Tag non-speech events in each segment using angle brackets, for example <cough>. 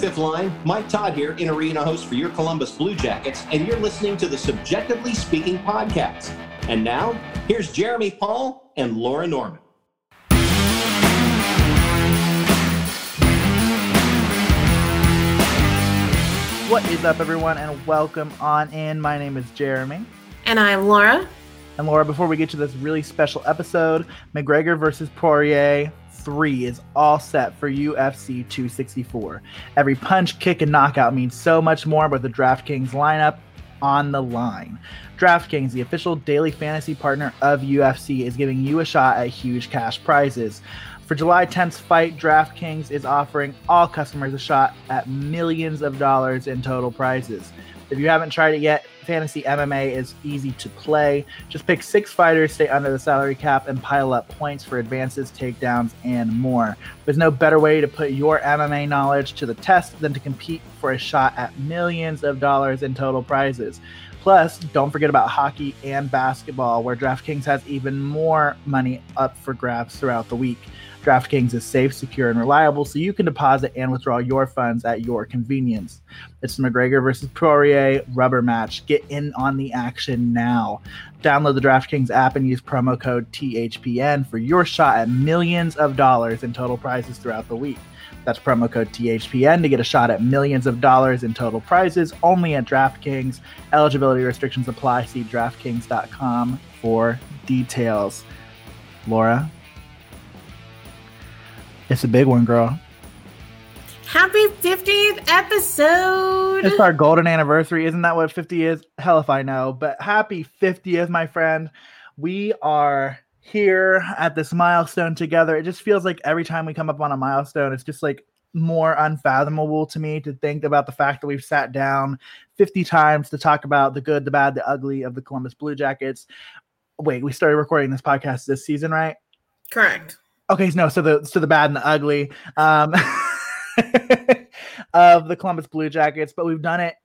fifth line, Mike Todd here, in arena host for your Columbus Blue Jackets, and you're listening to the CBJectively Speaking podcast. And now, here's Jeremy Paul and Laura Norman. What is up, everyone, and welcome on in. My name is Jeremy. And I'm Laura. And Laura, before we get to this really special episode, McGregor versus Poirier 3 is all set for UFC 264. Every punch, kick, and knockout means so much more with the DraftKings lineup on the line. DraftKings, the official daily fantasy partner of UFC, is giving you a shot at huge cash prizes. For July 10th's fight, DraftKings is offering all customers a shot at millions of dollars in total prizes. If you haven't tried it yet, Fantasy MMA is easy to play. Just pick six fighters, stay under the salary cap, and pile up points for advances, takedowns, and more. There's no better way to put your MMA knowledge to the test than to compete for a shot at millions of dollars in total prizes. Plus, don't forget about hockey and basketball, where DraftKings has even more money up for grabs throughout the week. DraftKings is safe, secure, and reliable, so you can deposit and withdraw your funds at your convenience. It's McGregor versus Poirier rubber match. Get in on the action now. Download the DraftKings app and use promo code THPN for your shot at millions of dollars in total prizes throughout the week. That's promo code THPN to get a shot at millions of dollars in total prizes only at DraftKings. Eligibility restrictions apply. See DraftKings.com for details. Laura, it's a big one, girl. Happy 50th episode. It's our golden anniversary. Isn't that what 50 is? Hell if I know. But happy 50th, my friend. We are here at this milestone together. It just feels like every time we come up on a milestone, it's just like more unfathomable to me to think about the fact that we've sat down 50 times to talk about the good, the bad, the ugly of the Columbus Blue Jackets. Wait, we started recording this podcast this season, right? Correct. Okay, no, so the so the bad and the ugly um, <laughs> of the Columbus Blue Jackets, but we've done it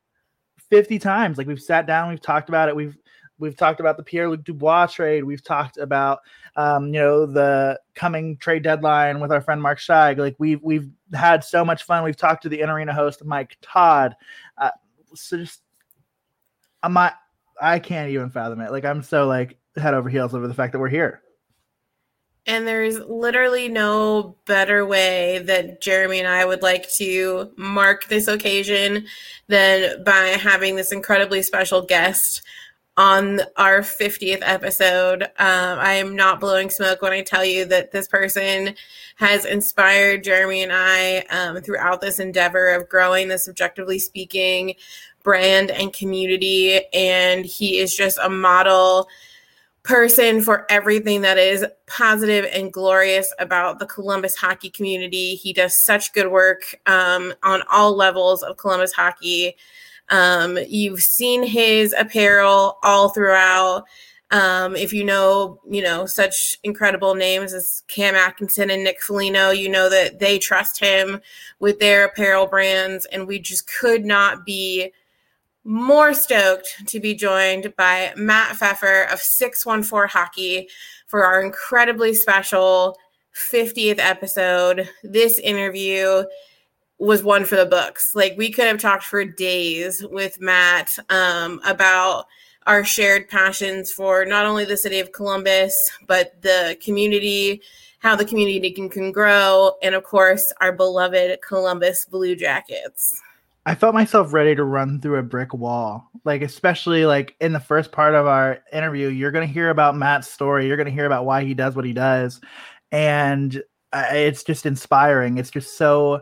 50 times. Like we've sat down, we've talked about it, we've we've talked about the Pierre Luc Dubois trade, we've talked about um, you know the coming trade deadline with our friend Mark Scheig. Like we've we've had so much fun. We've talked to the in arena host Mike Todd. Uh, so just I'm not I can't even fathom it. Like I'm so like head over heels over the fact that we're here. And there's literally no better way that Jeremy and I would like to mark this occasion than by having this incredibly special guest on our 50th episode. Um, I am not blowing smoke when I tell you that this person has inspired Jeremy and I um, throughout this endeavor of growing this CBJectively speaking brand and community. And he is just a model person for everything that is positive and glorious about the Columbus hockey community. He does such good work um, on all levels of Columbus hockey. Um, you've seen his apparel all throughout. Um, if you know, you know, such incredible names as Cam Atkinson and Nick Foligno, you know that they trust him with their apparel brands, and we just could not be more stoked to be joined by Matt Pfeffer of 614 Hockey for our incredibly special 50th episode. This interview was one for the books. Like we could have talked for days with Matt um, about our shared passions for not only the city of Columbus, but the community, how the community can, can grow, and of course, our beloved Columbus Blue Jackets. I felt myself ready to run through a brick wall. Like, especially like in the first part of our interview, you're going to hear about Matt's story. You're going to hear about why he does what he does. And uh, it's just inspiring. It's just so,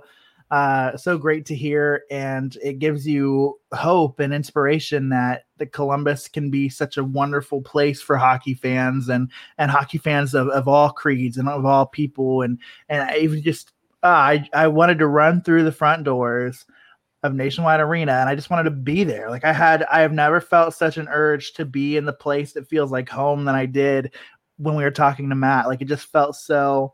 uh, so great to hear. And it gives you hope and inspiration that the Columbus can be such a wonderful place for hockey fans and, and hockey fans of, of all creeds and of all people. And, and I even just, uh, I, I wanted to run through the front doors of Nationwide Arena, and I just wanted to be there. Like I had, I have never felt such an urge to be in the place that feels like home than I did when we were talking to Matt. Like it just felt so,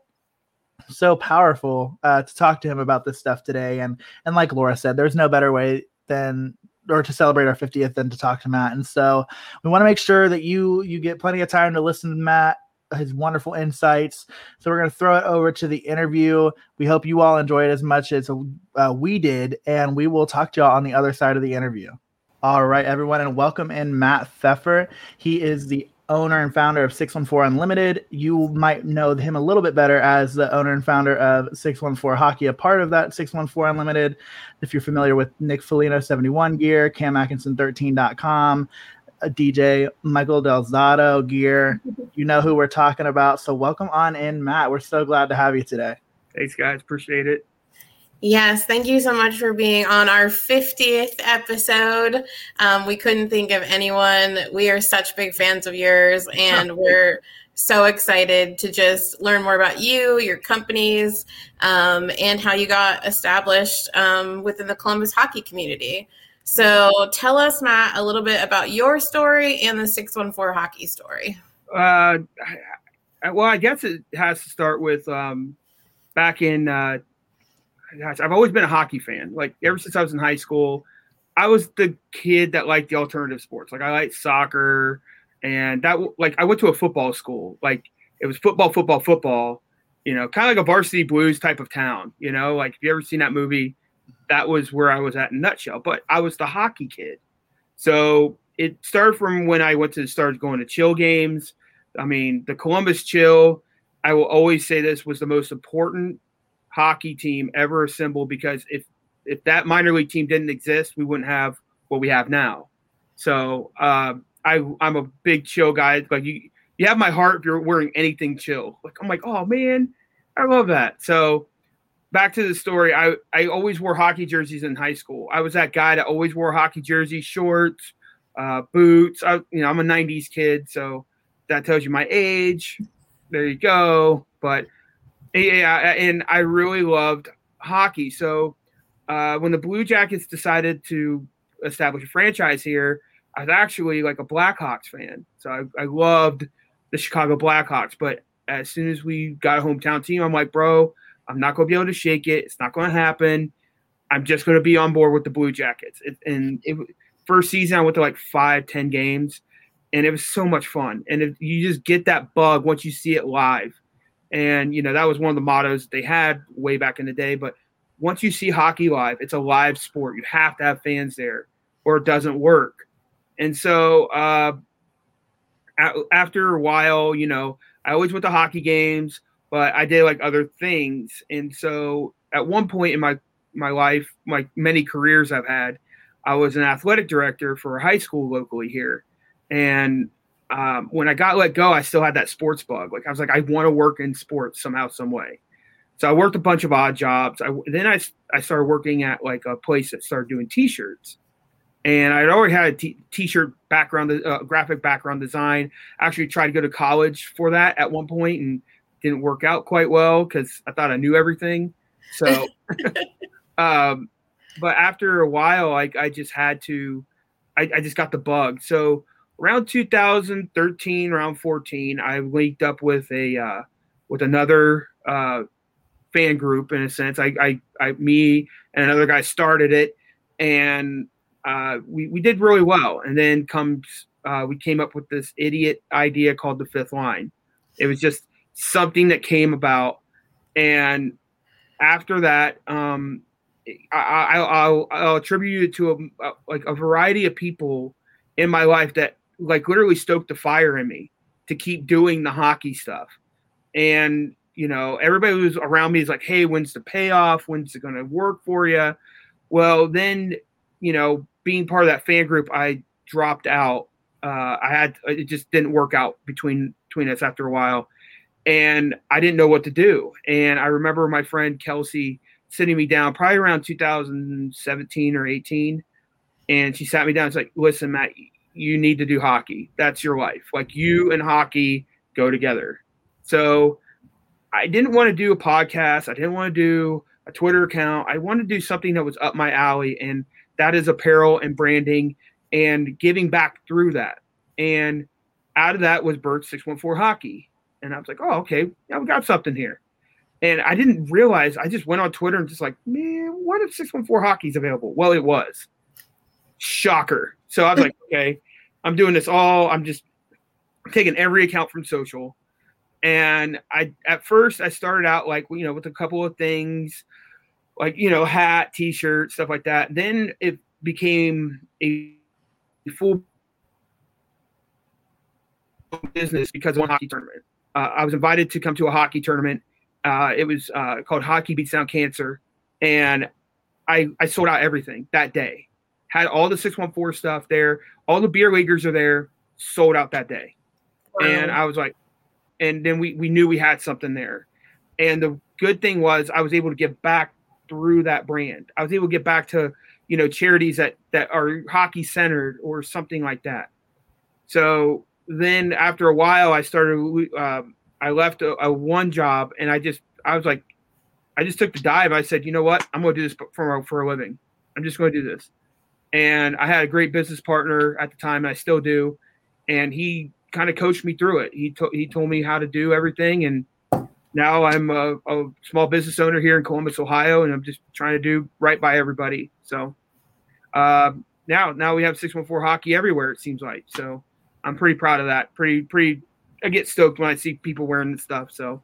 so powerful uh, to talk to him about this stuff today. And and like Laura said, there's no better way than or to celebrate our 50th than to talk to Matt. And so we want to make sure that you you get plenty of time to listen to Matt his wonderful insights. So we're going to throw it over to the interview. We hope you all enjoy it as much as uh, we did, and we will talk to y'all on the other side of the interview. All right, everyone, and welcome in Matt Pfeffer. He is the owner and founder of 614 Unlimited. You might know him a little bit better as the owner and founder of 614 Hockey, a part of that 614 Unlimited. If you're familiar with Nick Foligno 71 gear, Cam Atkinson 13.com, DJ Michael Del Zotto gear, <laughs> you know who we're talking about. So welcome on in, Matt. We're so glad to have you today. Thanks, guys. Appreciate it. Yes, thank you so much for being on our 50th episode. Um, we couldn't think of anyone. We are such big fans of yours, <laughs> and we're so excited to just learn more about you, your companies, um, and how you got established um, within the Columbus hockey community. So tell us, Matt, a little bit about your story and the 614 hockey story. Uh, well, I guess it has to start with um, back in uh, gosh, I've always been a hockey fan. Like ever since I was in high school, I was the kid that liked the alternative sports. Like I liked soccer, and that like I went to a football school. Like it was football, football, football. You know, kind of like a varsity blues type of town. You know, like if you ever seen that movie, that was where I was at in nutshell. But I was the hockey kid. So it started from when I went to start going to chill games. I mean, the Columbus chill, I will always say this was the most important hockey team ever assembled because if if that minor league team didn't exist, we wouldn't have what we have now. So uh, I I'm a big chill guy. Like you you have my heart if you're wearing anything chill. Like I'm like, oh man, I love that. So back to the story, I I always wore hockey jerseys in high school. I was that guy that always wore hockey jerseys, shorts, uh, boots. I, you know, I'm a '90s kid, so that tells you my age. There you go. But yeah, and I really loved hockey. So uh, when the Blue Jackets decided to establish a franchise here, I was actually like a Blackhawks fan. So I, I loved the Chicago Blackhawks. But as soon as we got a hometown team, I'm like, bro, I'm not going to be able to shake it. It's not going to happen. I'm just going to be on board with the Blue Jackets. It, and it, first season, I went to like five, ten games, and it was so much fun. And if you just get that bug once you see it live, and, you know, that was one of the mottos they had way back in the day. But once you see hockey live, it's a live sport. You have to have fans there or it doesn't work. And so uh, after a while, you know, I always went to hockey games, but I did like other things. And so at one point in my, my life, my many careers I've had, I was an athletic director for a high school locally here. And um, when I got let go, I still had that sports bug. Like I was like, I want to work in sports somehow, some way. So I worked a bunch of odd jobs. I, then I, I started working at like a place that started doing T-shirts, and I'd already had a t- T-shirt background, uh, graphic background design. I actually tried to go to college for that at one point and didn't work out quite well because I thought I knew everything. So, <laughs> um, but after a while, like I just had to, I, I just got the bug. So around 2013, around 14, I linked up with a uh, with another uh, fan group in a sense. I, I, I, me and another guy started it, and uh, we we did really well. And then comes uh, we came up with this idiot idea called the fifth line. It was just something that came about, and after that, um, I, will attribute it to a, like a variety of people in my life that like literally stoked the fire in me to keep doing the hockey stuff. And you know, everybody who's around me is like, "Hey, when's the payoff? When's it going to work for you?" Well, then, you know, being part of that fan group, I dropped out. Uh, I had it just didn't work out between between us after a while, and I didn't know what to do. And I remember my friend Kelsey sitting me down probably around 2017 or 18, and she sat me down. It's like, "Listen, Matt, you need to do hockey. That's your life. Like you and hockey go together. So I didn't want to do a podcast. I didn't want to do a Twitter account. I wanted to do something that was up my alley, and that is apparel and branding and giving back through that. And out of that was Bert 614 Hockey. And I was like, oh, okay, yeah, we got something here. And I didn't realize, I just went on Twitter and just like, man, what if 614 hockey's available? Well, it was. Shocker. So I was like, okay, I'm doing this all. I'm just taking every account from social. And I at first I started out like you know with a couple of things, like you know hat, t-shirt, stuff like that. Then it became a full business because of one hockey tournament. Uh, I was invited to come to a hockey tournament. Uh, it was uh, called Hockey Beats Down Cancer, and I I sold out everything that day. Had all the six one four stuff there. All the beer leaguers are there. Sold out that day, wow. and I was like, and then we we knew we had something there. And the good thing was I was able to give back through that brand. I was able to get back to you know charities that that are hockey centered or something like that. So then after a while, I started. Um, I left a, a, one job, and I just I was like, I just took the dive. I said, you know what, I'm going to do this for a, for a living. I'm just going to do this. And I had a great business partner at the time, I still do, and he kind of coached me through it. He to, he told me how to do everything, and now I'm a, a, small business owner here in Columbus, Ohio, and I'm just trying to do right by everybody. So uh, now now we have 614 hockey everywhere. It seems like so. I'm pretty proud of that. Pretty, pretty. I get stoked when I see people wearing this stuff. So,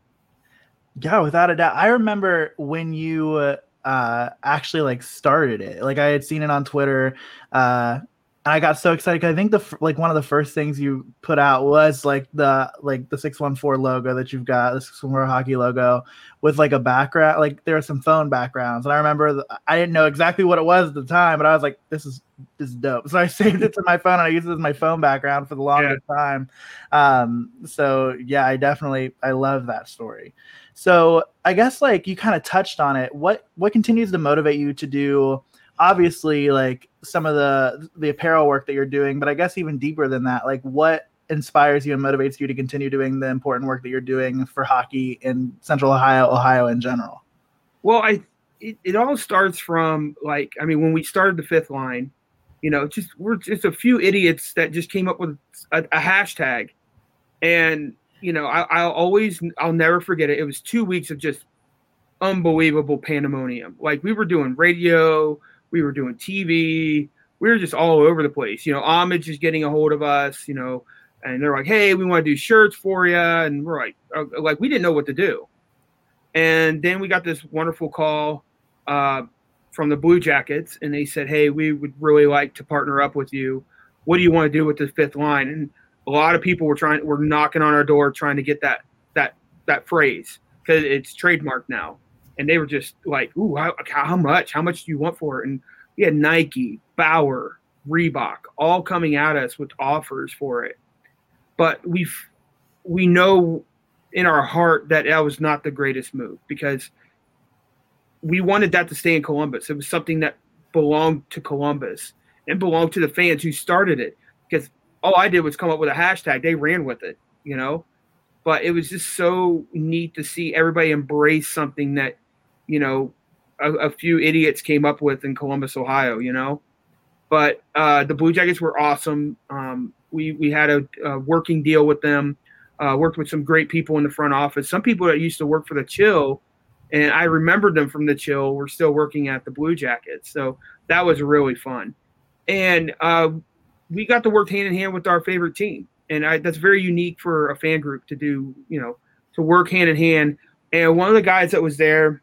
yeah, without a doubt. I remember when you uh, actually like started it. Like I had seen it on Twitter. Uh, and I got so excited. Because I think the like one of the first things you put out was like the like the six one four logo that you've got, the six one four hockey logo with like a background. Like there are some phone backgrounds, and I remember the, I didn't know exactly what it was at the time, but I was like, "This is this is dope." So I <laughs> saved it to my phone and I used it as my phone background for the longest yeah. time. Um, so yeah, I definitely I love that story. So I guess like you kind of touched on it. What what continues to motivate you to do? Obviously like some of the the apparel work that you're doing, but I guess even deeper than that, like what inspires you and motivates you to continue doing the important work that you're doing for hockey in Central Ohio, Ohio in general? Well, I it, it all starts from like I mean when we started the fifth line, you know, just we're just a few idiots that just came up with a, a hashtag, and you know I, I'll always I'll never forget it. It was two weeks of just unbelievable pandemonium. Like we were doing radio, we were doing TV. We were just all over the place. You know, Homage is getting a hold of us. You know, and they're like, "Hey, we want to do shirts for you," and we're like, uh, like we didn't know what to do. And then we got this wonderful call uh, from the Blue Jackets, and they said, "Hey, we would really like to partner up with you. What do you want to do with the fifth line?" And a lot of people were trying, were knocking on our door trying to get that that that phrase because it's trademarked now and they were just like, "Ooh, how, how much? How much do you want for it?" And we had Nike, Bauer, Reebok, all coming at us with offers for it. But we we know in our heart that that was not the greatest move because we wanted that to stay in Columbus. It was something that belonged to Columbus and belonged to the fans who started it. Because all I did was come up with a hashtag. They ran with it, you know. But it was just so neat to see everybody embrace something that you know, a, a, few idiots came up with in Columbus, Ohio, you know. But uh, the Blue Jackets were awesome. Um, we we had a, a, working deal with them. Uh, worked with some great people in the front office. Some people that used to work for the Chill, and I remembered them from the Chill. Were still working at the Blue Jackets, so that was really fun. And uh, we got to work hand in hand with our favorite team, and I, that's very unique for a fan group to do. You know, to work hand in hand. And one of the guys that was there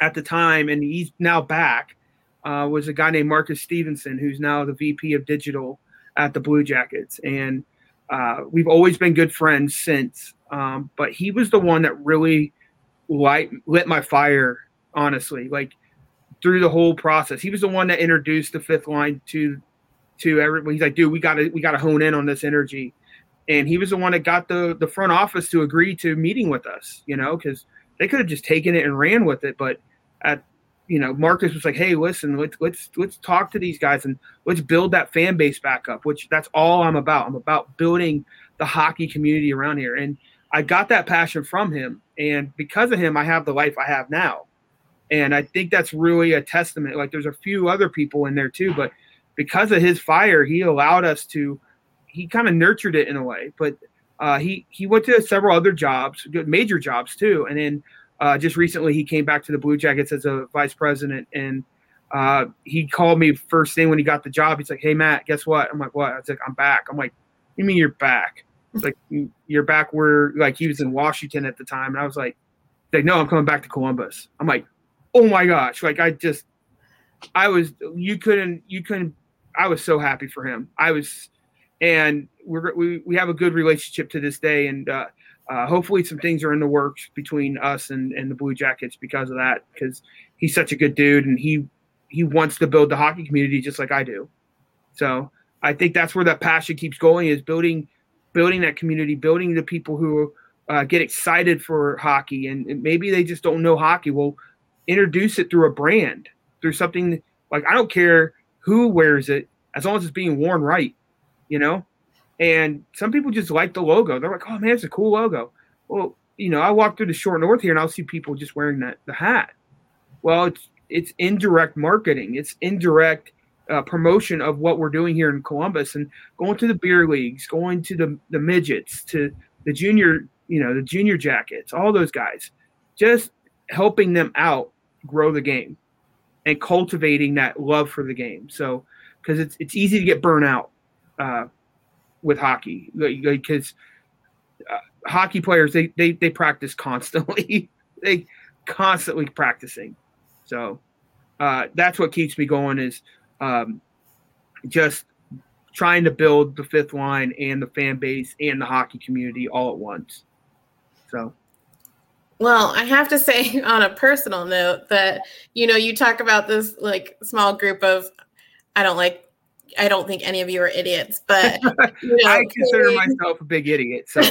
at the time, and he's now back, uh, was a guy named Marcus Stevenson, who's now the VP of digital at the Blue Jackets. And uh, we've always been good friends since. Um, but he was the one that really light, lit my fire, honestly, like through the whole process. He was the one that introduced the fifth line to to everyone. He's like, dude, we gotta we gotta hone in on this energy. And he was the one that got the the front office to agree to meeting with us, you know, because they could have just taken it and ran with it, but at you know, Marcus was like, "Hey, listen, let's let's let's talk to these guys and let's build that fan base back up." Which that's all I'm about. I'm about building the hockey community around here, and I got that passion from him, and because of him, I have the life I have now. And I think that's really a testament. Like, there's a few other people in there too, but because of his fire, he allowed us to. He kind of nurtured it in a way, but uh, he he went to several other jobs, major jobs too, and then uh, just recently he came back to the Blue Jackets as a vice president, and uh, he called me first thing when he got the job. He's like, "Hey Matt, guess what?" I'm like, "What?" I was like, "I'm back." I'm like, "You mean you're back?" It's like you're back where like he was in Washington at the time, and I was like, like no, I'm coming back to Columbus. I'm like, oh my gosh, like I just, I was you couldn't you couldn't. I was so happy for him. I was, and we're we we have a good relationship to this day, and uh, uh, hopefully some things are in the works between us and and the Blue Jackets because of that because he's such a good dude and he he wants to build the hockey community just like I do. So I think that's where that passion keeps going is building building that community, building the people who uh, get excited for hockey and, and, maybe they just don't know hockey. Well, introduce it through a brand, through something like I don't care who wears it as long as it's being worn right, you know. And some people just like the logo. They're like, "Oh man, it's a cool logo." Well, you know, I walk through the short north here and I'll see people just wearing that the hat. Well, it's it's indirect marketing. It's indirect uh, promotion of what we're doing here in Columbus and going to the beer leagues, going to the the midgets, to the junior, you know, the junior jackets, all those guys, just helping them out grow the game and cultivating that love for the game. So, because it's it's easy to get burnt out uh, with hockey, because uh, hockey players they, they they practice constantly, <laughs> they constantly practicing. So uh, that's what keeps me going is um, just trying to build the fifth line and the fan base and the hockey community all at once. So. Well, I have to say <laughs> on a personal note that you know you talk about this like small group of I don't like I don't think any of you are idiots, but <laughs> you know, I consider myself a big idiot. So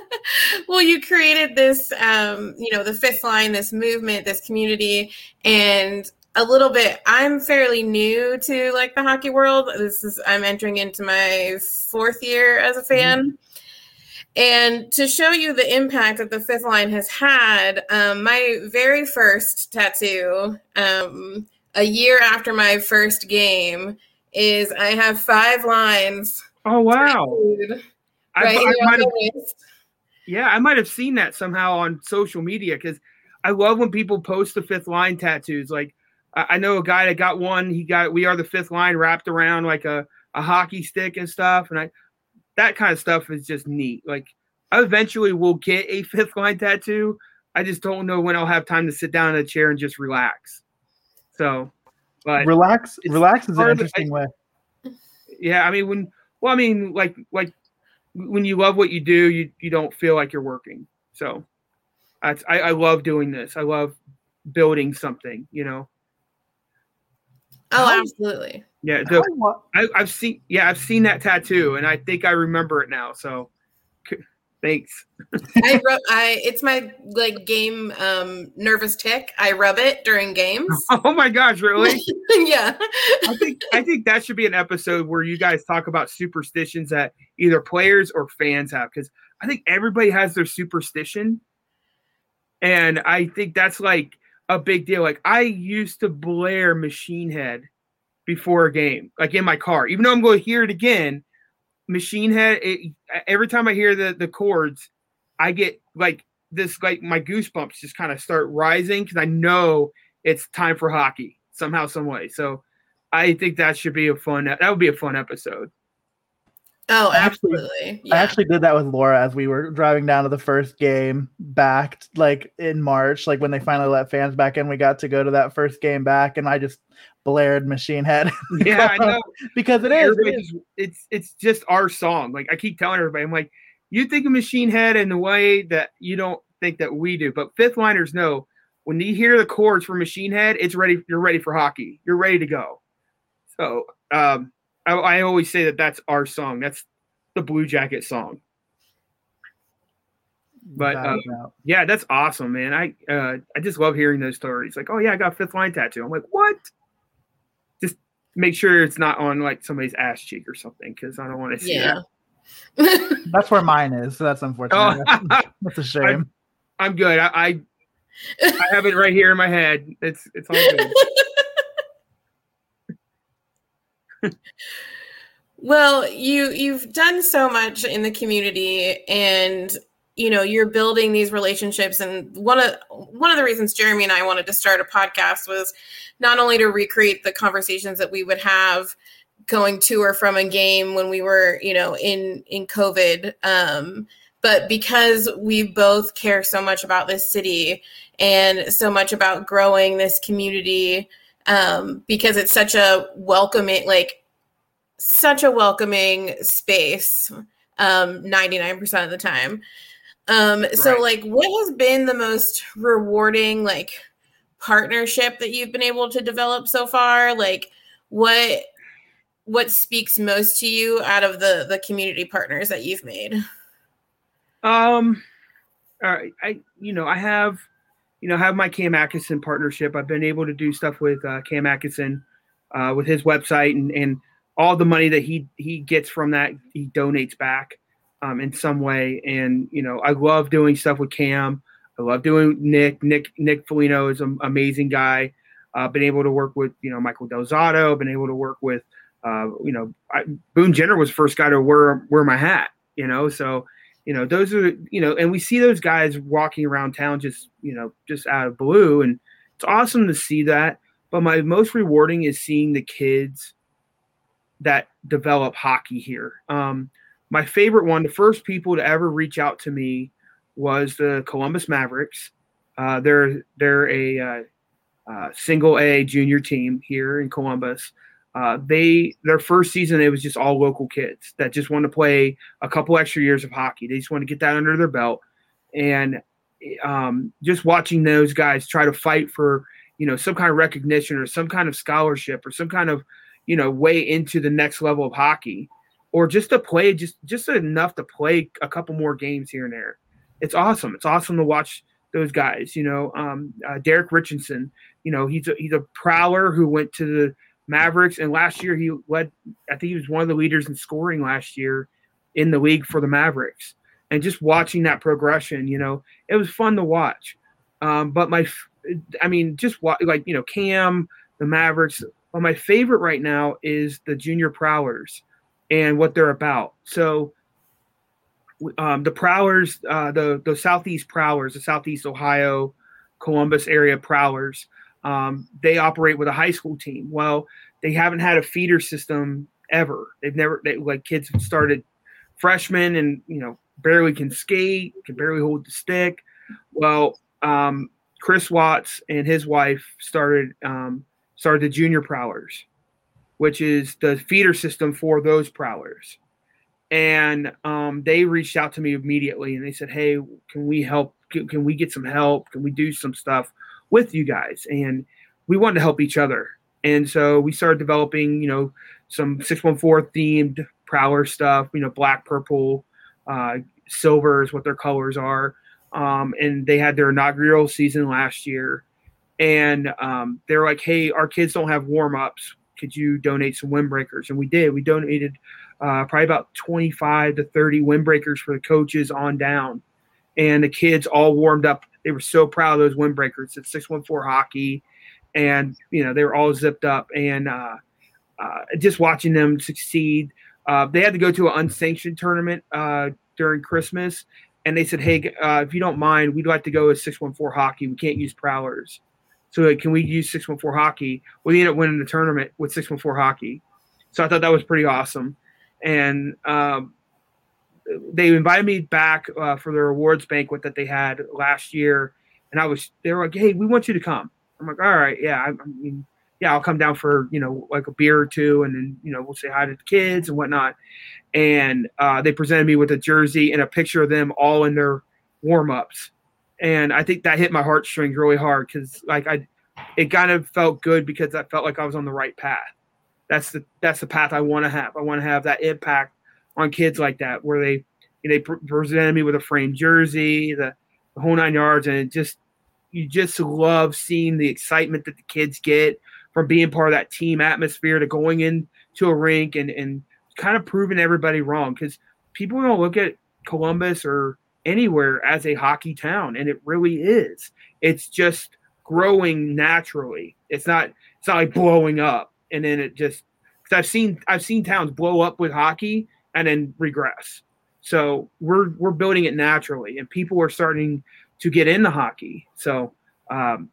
<laughs> well, you created this, um, you know, the fifth line, this movement, this community, and a little bit. I'm fairly new to like the hockey world. This is I'm entering into my fourth year as a fan. Mm-hmm. And to show you the impact that the fifth line has had, um, my very first tattoo, um, a year after my first game, is I have five lines. Oh wow! Right I, I yeah, I might have seen that somehow on social media because I love when people post the fifth line tattoos. Like I know a guy that got one. He got "We Are the Fifth Line" wrapped around like a a hockey stick and stuff, and I that kind of stuff is just neat. Like I eventually will get a <laughs> fifth line tattoo. I just don't know when I'll have time to sit down in a chair and just relax. So, but relax, relax is an interesting I, way. Yeah, I mean when well, I mean like like when you love what you do, you you don't feel like you're working. So that's I, I love doing this. I love building something, you know. Oh, absolutely. Yeah, the, I, have seen yeah, I've seen that tattoo and I think I remember it now. So thanks. I rub I it's my like game um nervous tick. I rub it during games. <laughs> Oh my gosh, really? <laughs> yeah. I think I think that should be an episode where you guys talk about superstitions that either players or fans have because I think everybody has their superstition. And I think that's like a big deal. Like I used to blare Machine Head before a game, like in my car, even though I'm going to hear it again. Machine Head, it, every time I hear the the chords, I get like this, like my goosebumps just kind of start rising because I know it's time for hockey somehow, some way. So I think that should be a fun. That would be a fun episode. Oh, absolutely. I actually, yeah. I actually did that with Laura as we were driving down to the first game back, like in March, like when they finally let fans back in. We got to go to that first game back, and I just blared Machine Head. <laughs> yeah, I know because it is, it is. It's it's just our song. Like I keep telling everybody, I'm like, you think of Machine Head in the way that you don't think that we do, but fifth liners know when you hear the chords for Machine Head, it's ready. You're ready for hockey. You're ready to go. So um, I, I always say that that's our song. That's the Blue Jacket song. But uh, yeah, that's awesome, man. I uh, I just love hearing those stories. Like, oh yeah, I got fifth line tattoo. I'm like, what? Just make sure it's not on like somebody's ass cheek or something, because I don't want to see yeah. that. <laughs> that's where mine is. So that's unfortunate. Oh. <laughs> that's a shame. I'm, I'm good. I, I I have it right here in my head. It's it's all good. <laughs> well, you you've done so much in the community and you know you're building these relationships and one of one of the reasons Jeremy and I wanted to start a podcast was not only to recreate the conversations that we would have going to or from a game when we were, you know, in in COVID. Um, but because we both care so much about this city and so much about growing this community, um, because it's such a welcoming, like such a welcoming space, um, 99% of the time. Um, so right. like what has been the most rewarding like partnership that you've been able to develop so far? Like what what speaks most to you out of the the community partners that you've made? Um, uh, I you know I have you know have my Cam Atkinson partnership. I've been able to do stuff with uh, Cam Atkinson uh, with his website and and all the money that he he gets from that he donates back um, in some way. And you know I love doing stuff with Cam. I love doing Nick. Nick Nick Foligno is an amazing guy. I've uh, been able to work with you know Michael Del Zotto. Been able to work with uh, you know, I, Boone Jenner was the first guy to wear wear my hat. You know, so you know those are you know, and we see those guys walking around town just you know just out of blue, and it's awesome to see that. But my most rewarding is seeing the kids that develop hockey here. Um, my favorite one, the first people to ever reach out to me was the Columbus Mavericks. Uh, they're they're a uh, uh, single A junior team here in Columbus. Uh, they their first season it was just all local kids that just want to play a couple extra years of hockey. They just want to get that under their belt, and um, just watching those guys try to fight for you know some kind of recognition or some kind of scholarship or some kind of you know way into the next level of hockey, or just to play just just enough to play a couple more games here and there. It's awesome. It's awesome to watch those guys. You know, um, uh, Derek Richardson. You know, he's a, he's a prowler who went to the Mavericks, and last year he led. I think he was one of the leaders in scoring last year in the league for the Mavericks. And just watching that progression, you know, it was fun to watch. Um, but my, I mean, just like you know, Cam, the Mavericks. But my favorite right now is the Junior Prowlers and what they're about. So um, the Prowlers, uh, the the Southeast Prowlers, the Southeast Ohio, Columbus area Prowlers. Um, they operate with a high school team. Well, they haven't had a feeder system ever. They've never they, like kids started freshmen and you know barely can skate, can barely hold the stick. Well, um, Chris Watts and his wife started um, started the junior prowlers, which is the feeder system for those prowlers. And um, they reached out to me immediately and they said, "Hey, can we help? Can, can we get some help? Can we do some stuff?" With you guys and we wanted to help each other. And so we started developing you know some 614 themed prowler stuff you know black purple uh, silver is what their colors are. Um, and they had their inaugural season last year. And um, they're like hey our kids don't have warm-ups. Could you donate some windbreakers? And we did. We donated uh, probably about 25 to 30 windbreakers for the coaches on down. And the kids all warmed up they were so proud of those windbreakers at 614 hockey. And, you know, they were all zipped up. And uh, uh, just watching them succeed. Uh, they had to go to an unsanctioned tournament uh, during Christmas. And they said, hey, uh, if you don't mind, we'd like to go with 614 hockey. We can't use prowlers. So can we use 614 hockey? We ended up winning the tournament with 614 hockey. So I thought that was pretty awesome. And um, they invited me back uh, for their awards banquet that they had last year, and I was they were like, "Hey, we want you to come." I'm like, "All right, yeah, I, I mean, yeah, I'll come down for you know like a beer or two, and then you know we'll say hi to the kids and whatnot." And uh, they presented me with a jersey and a picture of them all in their warm ups, and I think that hit my heartstrings really hard because like I, it kind of felt good because I felt like I was on the right path. That's the that's the path I want to have. I want to have that impact on kids like that, where they they presented me with a framed jersey, the, the whole nine yards, and just you just love seeing the excitement that the kids get from being part of that team atmosphere to going into a rink and and kind of proving everybody wrong because people don't look at Columbus or anywhere as a hockey town, and it really is. It's just growing naturally. It's not it's not like blowing up and then it just because I've seen I've seen towns blow up with hockey and then regress. So we're we're building it naturally, and people are starting to get into hockey. So um,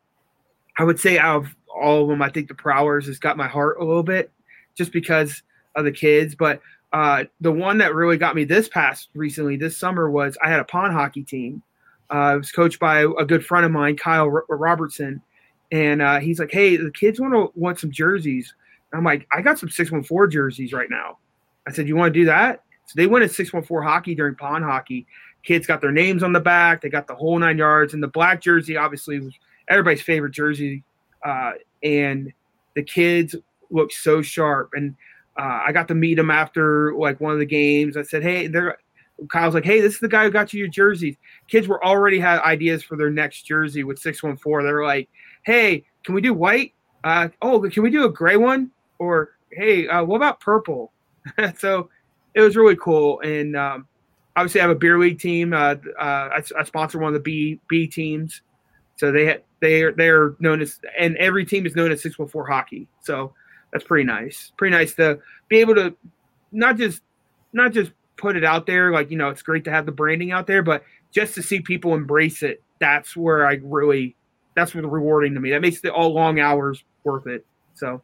I would say out of all of them, I think the Prowlers has got my heart a little bit, just because of the kids. But uh, the one that really got me this past recently, this summer, was I had a pond hockey team. Uh, was coached by a good friend of mine, Kyle R- Robertson, and uh, he's like, "Hey, the kids want to want some jerseys." I'm like, "I got some six one four jerseys right now." I said, "You want to do that?" So they went at six one four hockey during pond hockey. Kids got their names on the back. They got the whole nine yards, and the black jersey obviously was everybody's favorite jersey. Uh, and the kids looked so sharp. And uh, I got to meet them after like one of the games. I said, "Hey, they're." Kyle's like, "Hey, this is the guy who got you your jerseys." Kids were already had ideas for their next jersey with six one four. They were like, "Hey, can we do white? Uh, oh, can we do a gray one? Or hey, uh, what about purple?" <laughs> so it was really cool. And um, obviously, I have a beer league team. Uh, uh, I, I, sponsor one of the B B teams, so they they are they're known as, and every team is known as six one four hockey. So that's pretty nice. Pretty nice to be able to not just not just put it out there like you know it's great to have the branding out there, but just to see people embrace it. That's where I really that's what's rewarding to me. That makes the all long hours worth it. So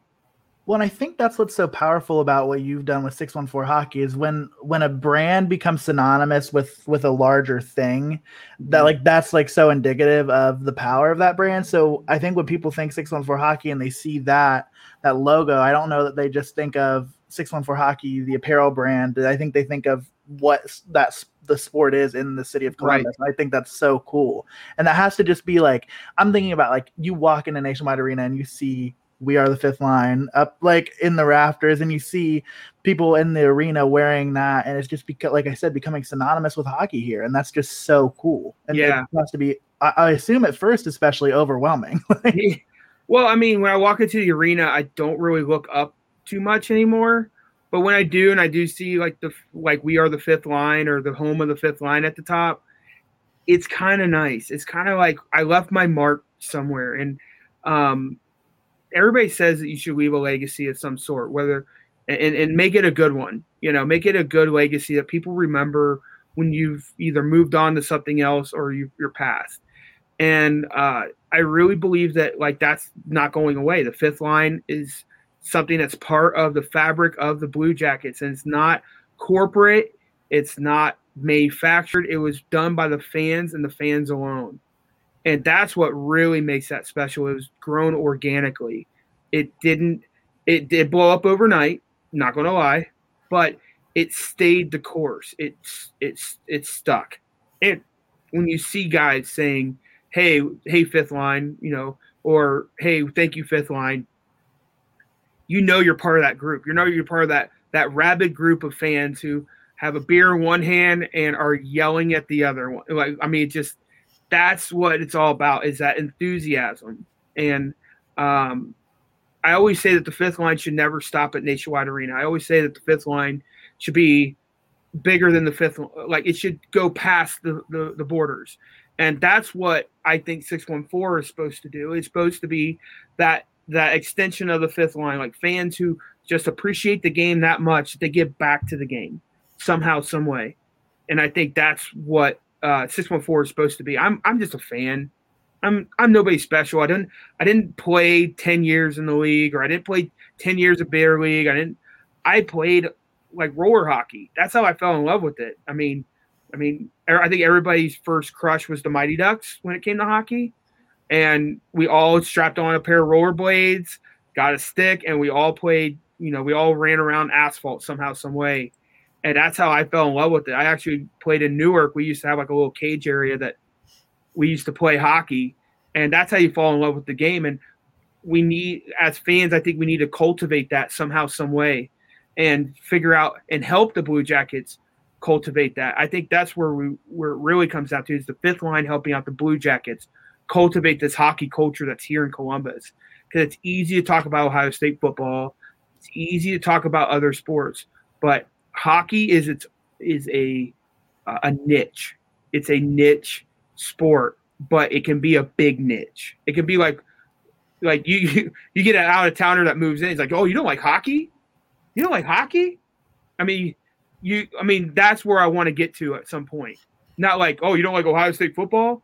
well, and I think that's what's so powerful about what you've done with 614 hockey is when when a brand becomes synonymous with with a larger thing, that mm-hmm. like that's like so indicative of the power of that brand. So I think when people think 614 hockey and they see that that logo, I don't know that they just think of 614 hockey, the apparel brand. I think they think of what that the sport is in the city of Columbus. Right. I think that's so cool. And that has to just be like I'm thinking about like you walk in a nationwide arena and you see we are the fifth line up like in the rafters and you see people in the arena wearing that and it's just because like i said becoming synonymous with hockey here and that's just so cool. And yeah. it has to be I, I assume at first especially overwhelming. <laughs> Well i mean when i walk into the arena i don't really look up too much anymore but when i do and i do see like the like we are the fifth line or the home of the fifth line at the top it's kind of nice. It's kind of like i left my mark somewhere and um everybody says that you should leave a legacy of some sort, whether and, and make it a good one. You know, make it a good legacy that people remember when you've either moved on to something else or you, you're past. And uh, I really believe that like that's not going away. The fifth line is something that's part of the fabric of the Blue Jackets, and it's not corporate. It's not manufactured. It was done by the fans and the fans alone and that's what really makes that special. It was grown organically. It didn't. It did blow up overnight. Not going to lie, but it stayed the course. It's it's it's stuck. And when you see guys saying, "Hey, hey, fifth line," you know, or "Hey, thank you, fifth line," you know you're part of that group. You know you're part of that that rabid group of fans who have a beer in one hand and are yelling at the other one. Like I mean, just that's what it's all about is that enthusiasm. And um, I always say that the fifth line should never stop at Nationwide Arena. I always say that the fifth line should be bigger than the fifth, like it should go past the, the, the borders. And that's what I think 614 is supposed to do. It's supposed to be that that extension of the fifth line, like fans who just appreciate the game that much, they give back to the game somehow, some way. And I think that's what uh, 614 is supposed to be. I'm I'm just a fan. I'm I'm nobody special. I didn't I didn't play 10 years in the league or I didn't play 10 years of beer league. I didn't I played like roller hockey. That's how I fell in love with it. I mean, I mean, er, I think everybody's first crush was the Mighty Ducks when it came to hockey. And we all strapped on a pair of roller blades, got a stick, and we all played, you know, we all ran around asphalt somehow, some way and that's how I fell in love with it. I actually played in Newark. We used to have like a little cage area that we used to play hockey, and that's how you fall in love with the game. And we need, as fans, I think we need to cultivate that somehow, some way, and figure out and help the Blue Jackets cultivate that. I think that's where we where it really comes down to is the fifth line helping out the Blue Jackets cultivate this hockey culture that's here in Columbus. Because it's easy to talk about Ohio State football, it's easy to talk about other sports, but hockey is its is a a niche. It's a niche sport, but it can be a big niche. It can be like like you <laughs> you, you get an out of towner that moves in. He's like, oh, you don't like hockey? You don't like hockey? I mean, you. I mean, that's where I want to get to at some point. Not like, oh, you don't like Ohio State football?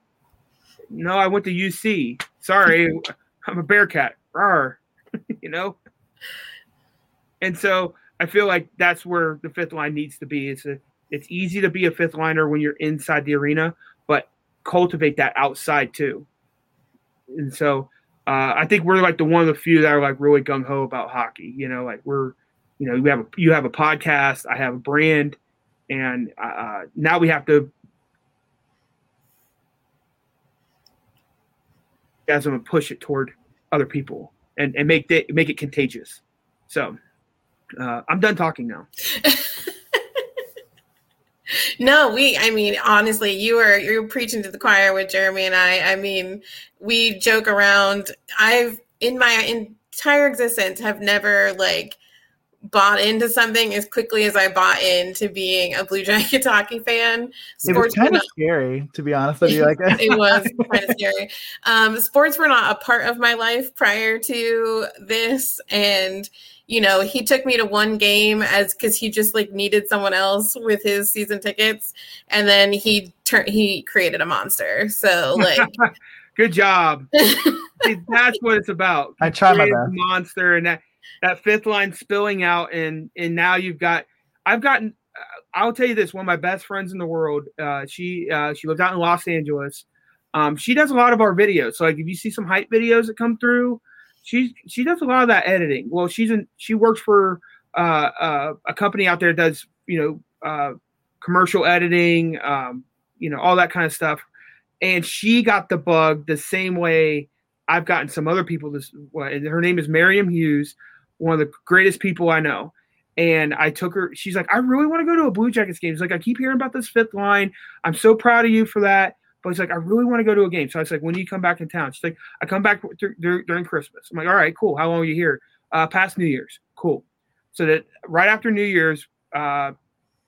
No, I went to UC. Sorry, <laughs> I'm a Bearcat. Rawr. <laughs> you know. And so I feel like that's where the fifth line needs to be. It's a, it's easy to be a fifth liner when you're inside the arena, but cultivate that outside too. And so uh, I think we're like the one of the few that are like really gung ho about hockey. You know, like we're, you know, you have a, you have a podcast, I have a brand, and uh, now we have to. As I'm gonna push it toward other people and, and make it make it contagious. So uh, I'm done talking now. <laughs> no, we. I mean, honestly, you are you're preaching to the choir with Jeremy and I. I mean, we joke around. I've in my entire existence have never like bought into something as quickly as I bought into being a Blue Jackets <laughs> hockey fan. Sports it was kind of not, scary, to be honest with you. Like <laughs> it was kind of scary. Um, sports were not a part of my life prior to this, and you know, he took me to one game as because he just like needed someone else with his season tickets, and then he turned he created a monster. So like. <laughs> Good job. See, that's what it's about. I try my best. Monster and that that fifth line spilling out, and and now you've got. I've gotten. Uh, I'll tell you this: one of my best friends in the world. Uh, she uh, she lives out in Los Angeles. Um, she does a lot of our videos. So like, if you see some hype videos that come through, she she does a lot of that editing. Well, she's in. She works for uh, uh, a company out there that does you know uh, commercial editing, um, you know all that kind of stuff. And she got the bug the same way I've gotten some other people. This her name is Miriam Hughes one of the greatest people I know. And I took her, she's like, I really want to go to a Blue Jackets game. She's like, I keep hearing about this fifth line. I'm so proud of you for that. But it's like, I really want to go to a game. So I was like, when do you come back in town? She's like, I come back th- th- during Christmas. I'm like, all right, cool. How long are you here? Uh, past New Year's. Cool. So that right after New Year's, uh,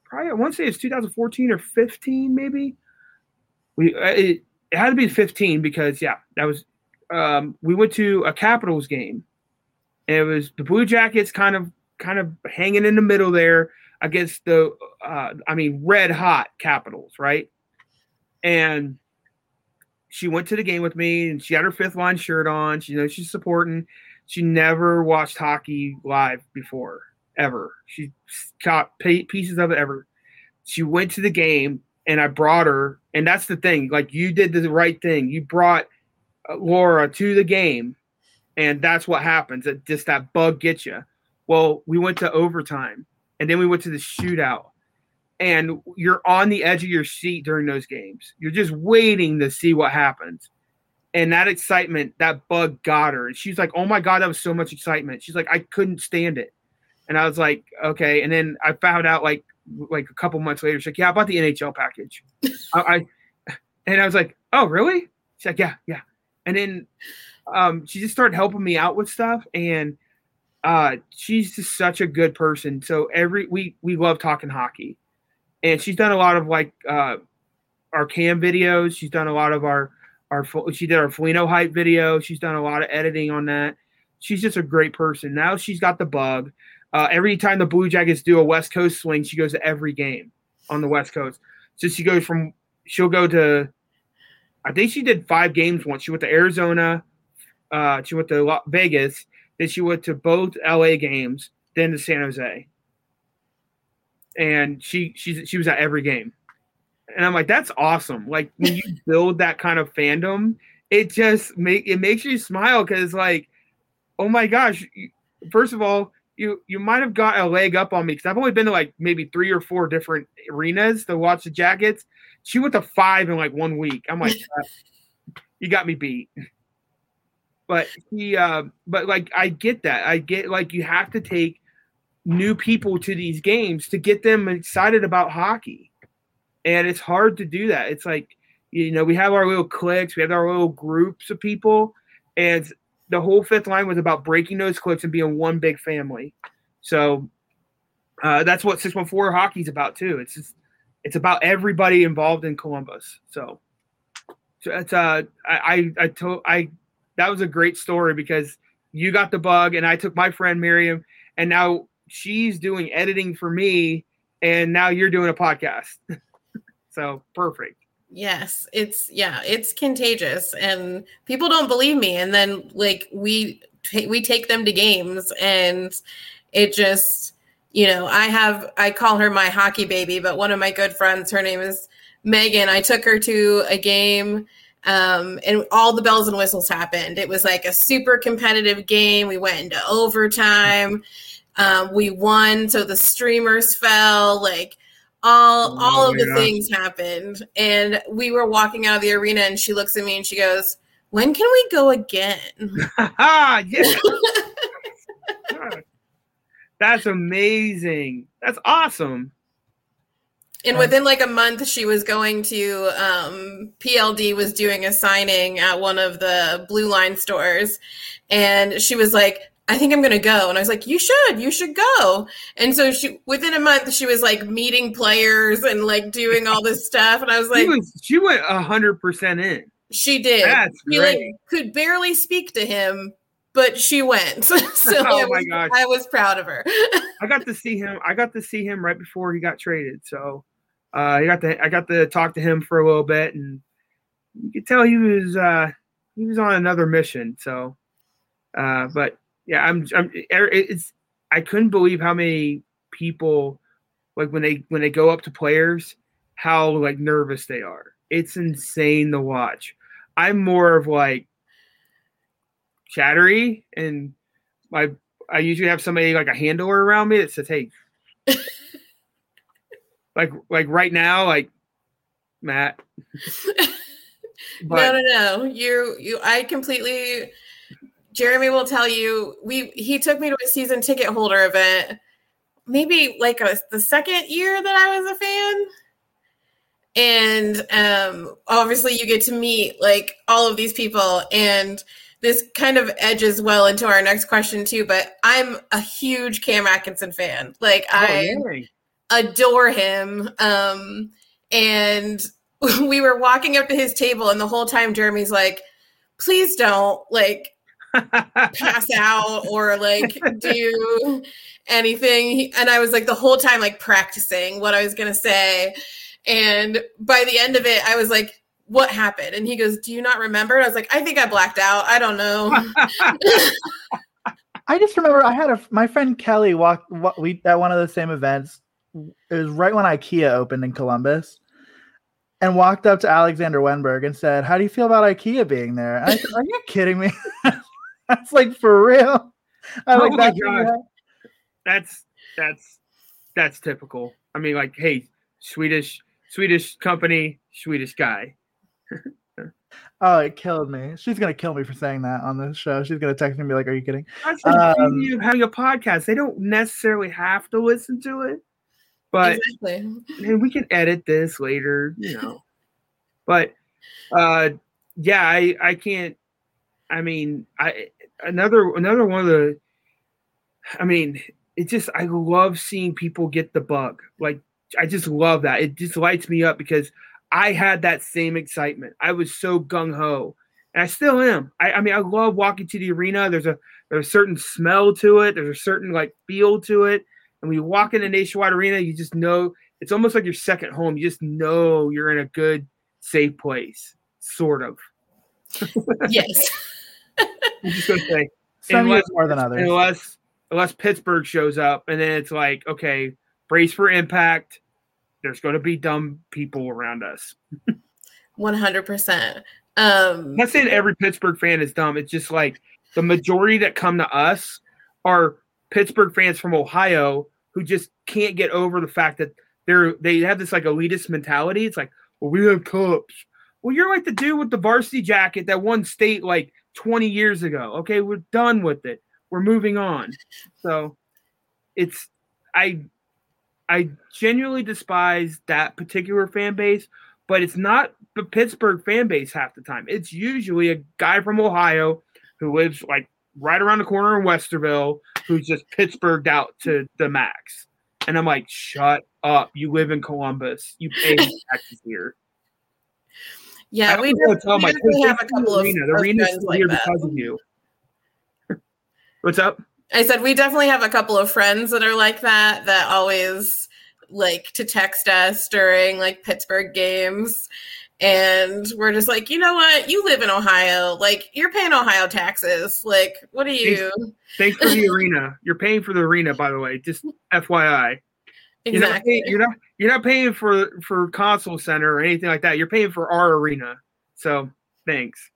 probably I want to say it's 2014 or 15, maybe. We uh, it, it had to be 15 because yeah, that was um, we went to a Capitals game and it was the Blue Jackets kind of kind of hanging in the middle there against the uh, I mean red hot Capitals, right? And she went to the game with me and she had her fifth line shirt on. She you know she's supporting. She never watched hockey live before ever. She caught pieces of it ever. She went to the game and I brought her, and that's the thing. Like you did the right thing. You brought uh, Laura to the game and that's what happens. It just that bug gets you. Well, we went to overtime, and then we went to the shootout, and you're on the edge of your seat during those games. You're just waiting to see what happens. And that excitement, that bug got her. And she's like, "Oh my god, that was so much excitement." She's like, "I couldn't stand it," and I was like, "Okay." And then I found out like like a couple months later, she's like, "Yeah, I bought the NHL package." <laughs> I, I and I was like, "Oh, really?" She's like, "Yeah, yeah." And then um, she just started helping me out with stuff, and uh, she's just such a good person. So every we we love talking hockey, and she's done a lot of like uh, our cam videos. She's done a lot of our our she did our Foligno hype video. She's done a lot of editing on that. She's just a great person. Now she's got the bug. Uh, every time the Blue Jackets do a West Coast swing, she goes to every game on the West Coast. So she goes from she'll go to I think she did five games once. She went to Arizona, uh, she went to Vegas, then she went to both LA games, then to San Jose. And she she she was at every game. And I'm like, that's awesome. Like when you <laughs> build that kind of fandom, it just make it makes you smile because like, oh my gosh, first of all, you you might have got a leg up on me because I've only been to like maybe three or four different arenas to watch the Jackets. She went to five in like one week. I'm like, <laughs> you got me beat but he uh but like i get that. I get like you have to take new people to these games to get them excited about hockey. And it's hard to do that. It's like you know we have our little cliques we have our little groups of people and the whole fifth line was about breaking those cliques and being one big family. So uh, that's what 614 hockey's about too. It's just it's about everybody involved in columbus. So so it's uh i i, I told i that was a great story because you got the bug and I took my friend Miriam and now she's doing editing for me and now you're doing a podcast. <laughs> so perfect. Yes, it's yeah, it's contagious and people don't believe me and then like we we take them to games and it just you know, I have I call her my hockey baby, but one of my good friends, her name is Megan. I took her to a game um, and all the bells and whistles happened. It was like a super competitive game. We went into overtime. Um, we won, so the streamers fell. Like all, oh, all of the things happened, and we were walking out of the arena, and she looks at me and she goes, "When can we go again?" <laughs> yeah. <laughs> That's amazing. That's awesome. And within like a month, she was going to um, PLD was doing a signing at one of the Blue Line stores, and she was like, "I think I'm going to go." And I was like, "You should, you should go." And so she, within a month, she was like meeting players and like doing all this stuff. And I was like, she, was, she went hundred percent in. She did. That's she great. like could barely speak to him, but she went. <laughs> <laughs> so oh I my was, gosh. I was proud of her. <laughs> I got to see him. I got to see him right before he got traded. So uh, I got to I got to talk to him for a little bit, and you could tell he was uh, he was on another mission. So, uh, but yeah, I'm, I'm er, it's I couldn't believe how many people like when they when they go up to players how like nervous they are. It's insane to watch. I'm more of like chattery and my I usually have somebody like a handler around me that says, "Hey, <laughs> like like right now, like Matt. <laughs> but, no, no, no. You you I completely Jeremy will tell you we he took me to a season ticket holder event maybe like a, the second year that I was a fan. And um obviously you get to meet like all of these people and this kind of edges well into our next question too, but I'm a huge Cam Atkinson fan. Like oh, I really? Adore him. Um, and <laughs> we were walking up to his table, and the whole time Jeremy's like, please don't like <laughs> pass out or like do anything. And I was like, the whole time, like practicing what I was going to say. And by the end of it, I was like, what happened? And he goes, Do you not remember? I was like, I think I blacked out. I don't know. <laughs> I just remember I had a my friend Kelly walk, walk we at one of the same events it was right when IKEA opened in Columbus, and walked up to Alexander Wennberg and said, "How do you feel about IKEA being there?" I said, Are you <laughs> kidding me? <laughs> That's like for real. I'm oh like, my god, that's that's that's typical. I mean, like, hey, Swedish Swedish company, Swedish guy. <laughs> oh, it killed me. She's gonna kill me for saying that on this show. She's gonna text me and be like, "Are you kidding?" That's like um, having a podcast. They don't necessarily have to listen to it. But exactly. man, we can edit this later, you <laughs> know. but uh yeah, I I can't I mean, I another another one of the I mean, it just I love seeing people get the bug. Like I just love that. It just lights me up because I had that same excitement. I was so gung ho, and I still am. I, I, mean, I love walking to the arena. There's a there's a certain smell to it. There's a certain like feel to it. And when you walk into Nationwide Arena, you just know it's almost like your second home. You just know you're in a good, safe place, sort of. <laughs> yes. I'm just gonna say some unless, more than others. Unless unless Pittsburgh shows up, and then it's like, okay, brace for impact. There's going to be dumb people around us. One hundred percent. Um, I'm not saying every Pittsburgh fan is dumb. It's just like the majority that come to us are Pittsburgh fans from Ohio who just can't get over the fact that they're they have this like elitist mentality. It's like, well, we have cups. Well, you're like the dude with the varsity jacket that won state like 20 years ago. Okay, we're done with it. We're moving on. So it's I I genuinely despise that particular fan base, but it's not the Pittsburgh fan base half the time. It's usually a guy from Ohio who lives like right around the corner in Westerville who's just Pittsburghed out to the max. And I'm like, shut up. You live in Columbus. You pay <laughs> taxes here. Yeah, we, do, tell we my have a couple of. The arena's still like here that. because of you. <laughs> What's up? I said we definitely have a couple of friends that are like that that always like to text us during like Pittsburgh games and we're just like, you know what? You live in Ohio. Like, you're paying Ohio taxes. Like, what are you? Thanks for the <laughs> arena. You're paying for the arena, by the way. Just FYI. Exactly. You're not, paying, you're not you're not paying for for CONSOL center or anything like that. You're paying for our arena. So thanks.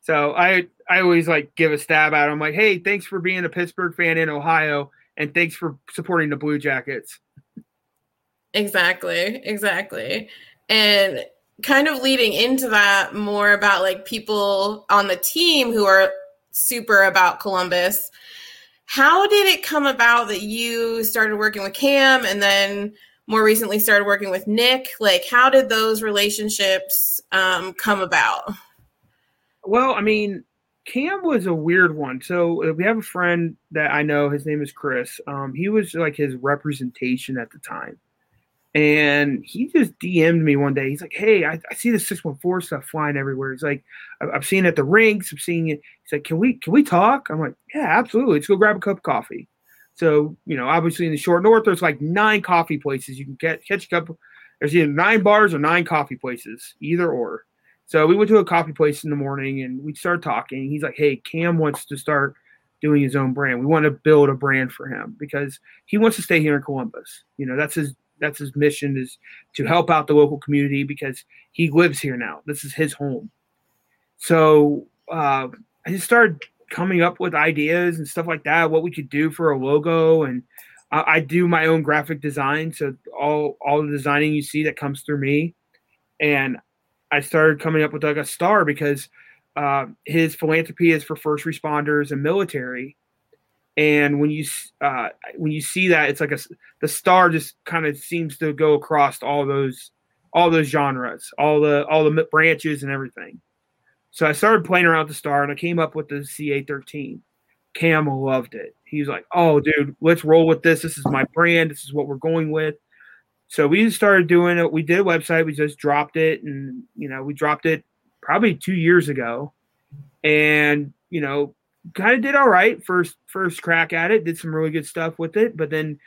So I I always like give a stab at them like, hey, thanks for being a Pittsburgh fan in Ohio, and thanks for supporting the Blue Jackets. Exactly, exactly. And kind of leading into that more about like people on the team who are super about Columbus. How did it come about that you started working with Cam and then more recently started working with Nick? Like, how did those relationships um, come about? Well, I mean, Cam was a weird one. So uh, we have a friend that I know. His name is Chris. Um, he was like his representation at the time. And he just DM'd me one day. He's like, "Hey, I, I see the six one four stuff flying everywhere." He's like, "I've seen it at the rinks. I'm seeing it." He's like, "Can we can we talk?" I'm like, "Yeah, absolutely. Let's go grab a cup of coffee." So you know, obviously in the short north, there's like nine coffee places you can get catch a cup. There's either nine bars or nine coffee places, either or. So we went to a coffee place in the morning and we started talking. He's like, "Hey, Cam wants to start doing his own brand. We want to build a brand for him because he wants to stay here in Columbus. You know, that's his that's his mission is to help out the local community because he lives here now. This is his home. So uh, I just started coming up with ideas and stuff like that, what we could do for a logo, and I, I do my own graphic design. So all all the designing you see that comes through me, and I started coming up with like a star because uh, his philanthropy is for first responders and military and when you uh, when you see that it's like a the star just kind of seems to go across all those all those genres all the all the branches and everything. So i started playing around with the star and i came up with the ca13 cam loved it. He was like oh dude let's roll with this. This is my brand. This is what we're going with. So we just started doing it. We did a website. We just dropped it and you know we dropped it probably two years ago. And you know kind of did all right first first crack at it. Did some really good stuff with it, but then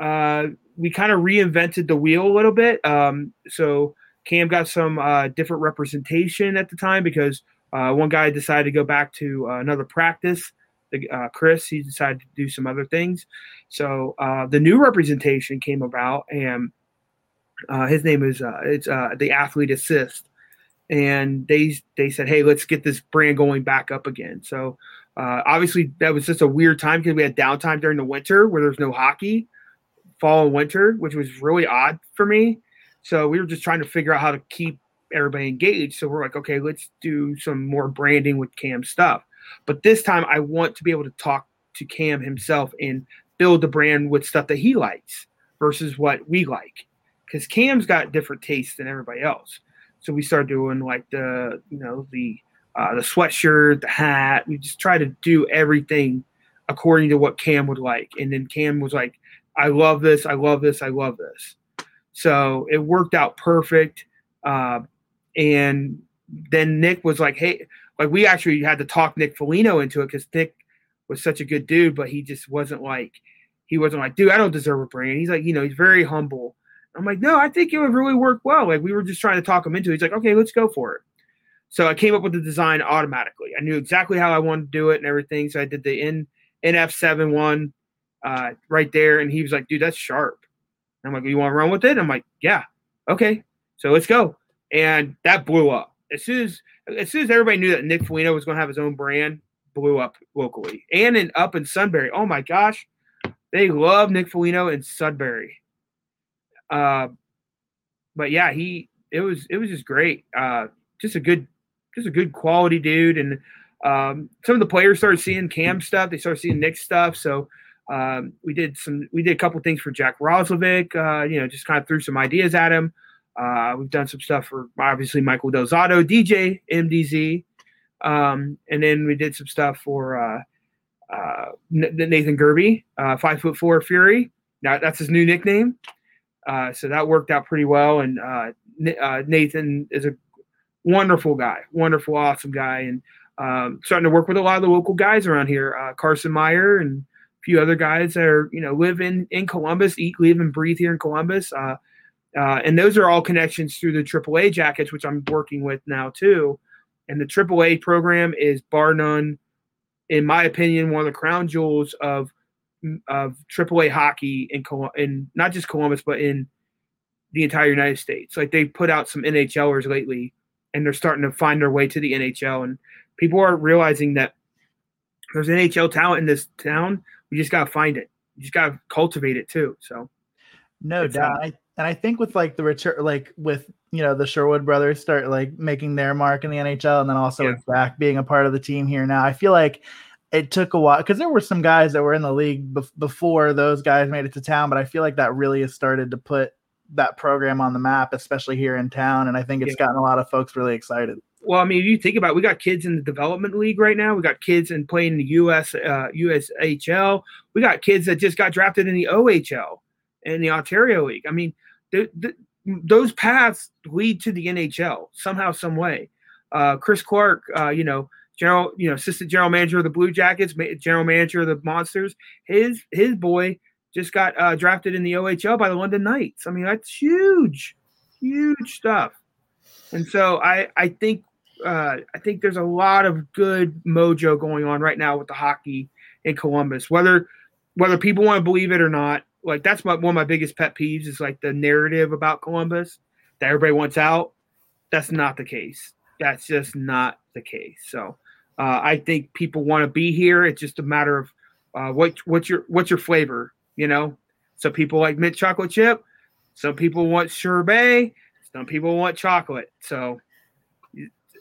uh, we kind of reinvented the wheel a little bit. Um, so Cam got some uh, different representation at the time because uh, one guy decided to go back to uh, another practice. The, uh, Chris, he decided to do some other things. So uh, the new representation came about, and his name is it's the athlete assist and they they said, "Hey, let's get this brand going back up again." So uh, obviously, that was just a weird time because we had downtime during the winter where there's no hockey, fall and winter, which was really odd for me. So we were just trying to figure out how to keep everybody engaged. So we're like, okay, let's do some more branding with Cam stuff. But this time, I want to be able to talk to Cam himself and build the brand with stuff that he likes versus what we like. Because Cam's got different tastes than everybody else. So we started doing like the, you know, the uh, the sweatshirt, the hat. We just try to do everything according to what Cam would like. And then Cam was like, I love this. I love this. I love this. So it worked out perfect. Uh, and then Nick was like, hey, like we actually had to talk Nick Foligno into it because Nick was such a good dude, but he just wasn't like, he wasn't like, dude, I don't deserve a brand. He's like, you know, he's very humble. I'm like, no, I think it would really work well. Like we were just trying to talk him into it. He's like, okay, let's go for it. So I came up with the design automatically. I knew exactly how I wanted to do it and everything. So I did the N NF7 one uh, right there, and he was like, "Dude, that's sharp." And I'm like, "You want to run with it?" I'm like, "Yeah, okay." So let's go, and that blew up as soon as as soon as everybody knew that Nick Foligno was going to have his own brand, blew up locally and in up in Sunbury. Oh my gosh, they love Nick Foligno in Sudbury. Uh, but yeah, he it was it was just great. Uh, just a good just a good quality dude. And um, some of the players started seeing Cam stuff. They started seeing Nick stuff. So um, we did some, we did a couple things for Jack Roslovic. Uh, you know, just kind of threw some ideas at him. Uh, we've done some stuff for obviously Michael Del Zotto, DJ MDZ, um, and then we did some stuff for uh, uh, Nathan Gerbe, uh, five foot four Fury. Now that's his new nickname. Uh, so that worked out pretty well. And uh, Nathan is a wonderful guy, wonderful, awesome guy, and um, starting to work with a lot of the local guys around here. Uh, Carson Meyer and a few other guys that are you know live in in Columbus, eat, live, and breathe here in Columbus. Uh, Uh, and those are all connections through the AAA jackets, which I'm working with now too. And the AAA program is bar none, in my opinion, one of the crown jewels of of AAA hockey in in not just Columbus, but in the entire United States. Like they put out some NHLers lately, and they're starting to find their way to the NHL, and people are realizing that there's NHL talent in this town. We just gotta find it. You just gotta cultivate it too. So, no doubt. Um, I, and I think with like the return, like with you know the Sherwood brothers start like making their mark in the NHL, and then also yeah. Zach being a part of the team here now. I feel like it took a while because there were some guys that were in the league be- before those guys made it to town, but I feel like that really has started to put that program on the map, especially here in town, and I think it's yeah. gotten a lot of folks really excited. Well, I mean, if you think about, it, we got kids in the development league right now. We got kids in playing the US uh, USHL. We got kids that just got drafted in the OHL and the Ontario League. I mean, the, the, those paths lead to the NHL somehow, some way. Uh, Chris Clark, uh, you know, general, you know, assistant general manager of the Blue Jackets, general manager of the Monsters. His his boy just got uh, drafted in the OHL by the London Knights. I mean, that's huge, huge stuff. And so I I think uh, I think there's a lot of good mojo going on right now with the hockey in Columbus. Whether whether people want to believe it or not, like that's my, one of my biggest pet peeves is like the narrative about Columbus that everybody wants out. That's not the case. That's just not the case. So uh, I think people want to be here. It's just a matter of uh, what what's your what's your flavor, you know. Some people like mint chocolate chip. Some people want sherbet. Some people want chocolate. So,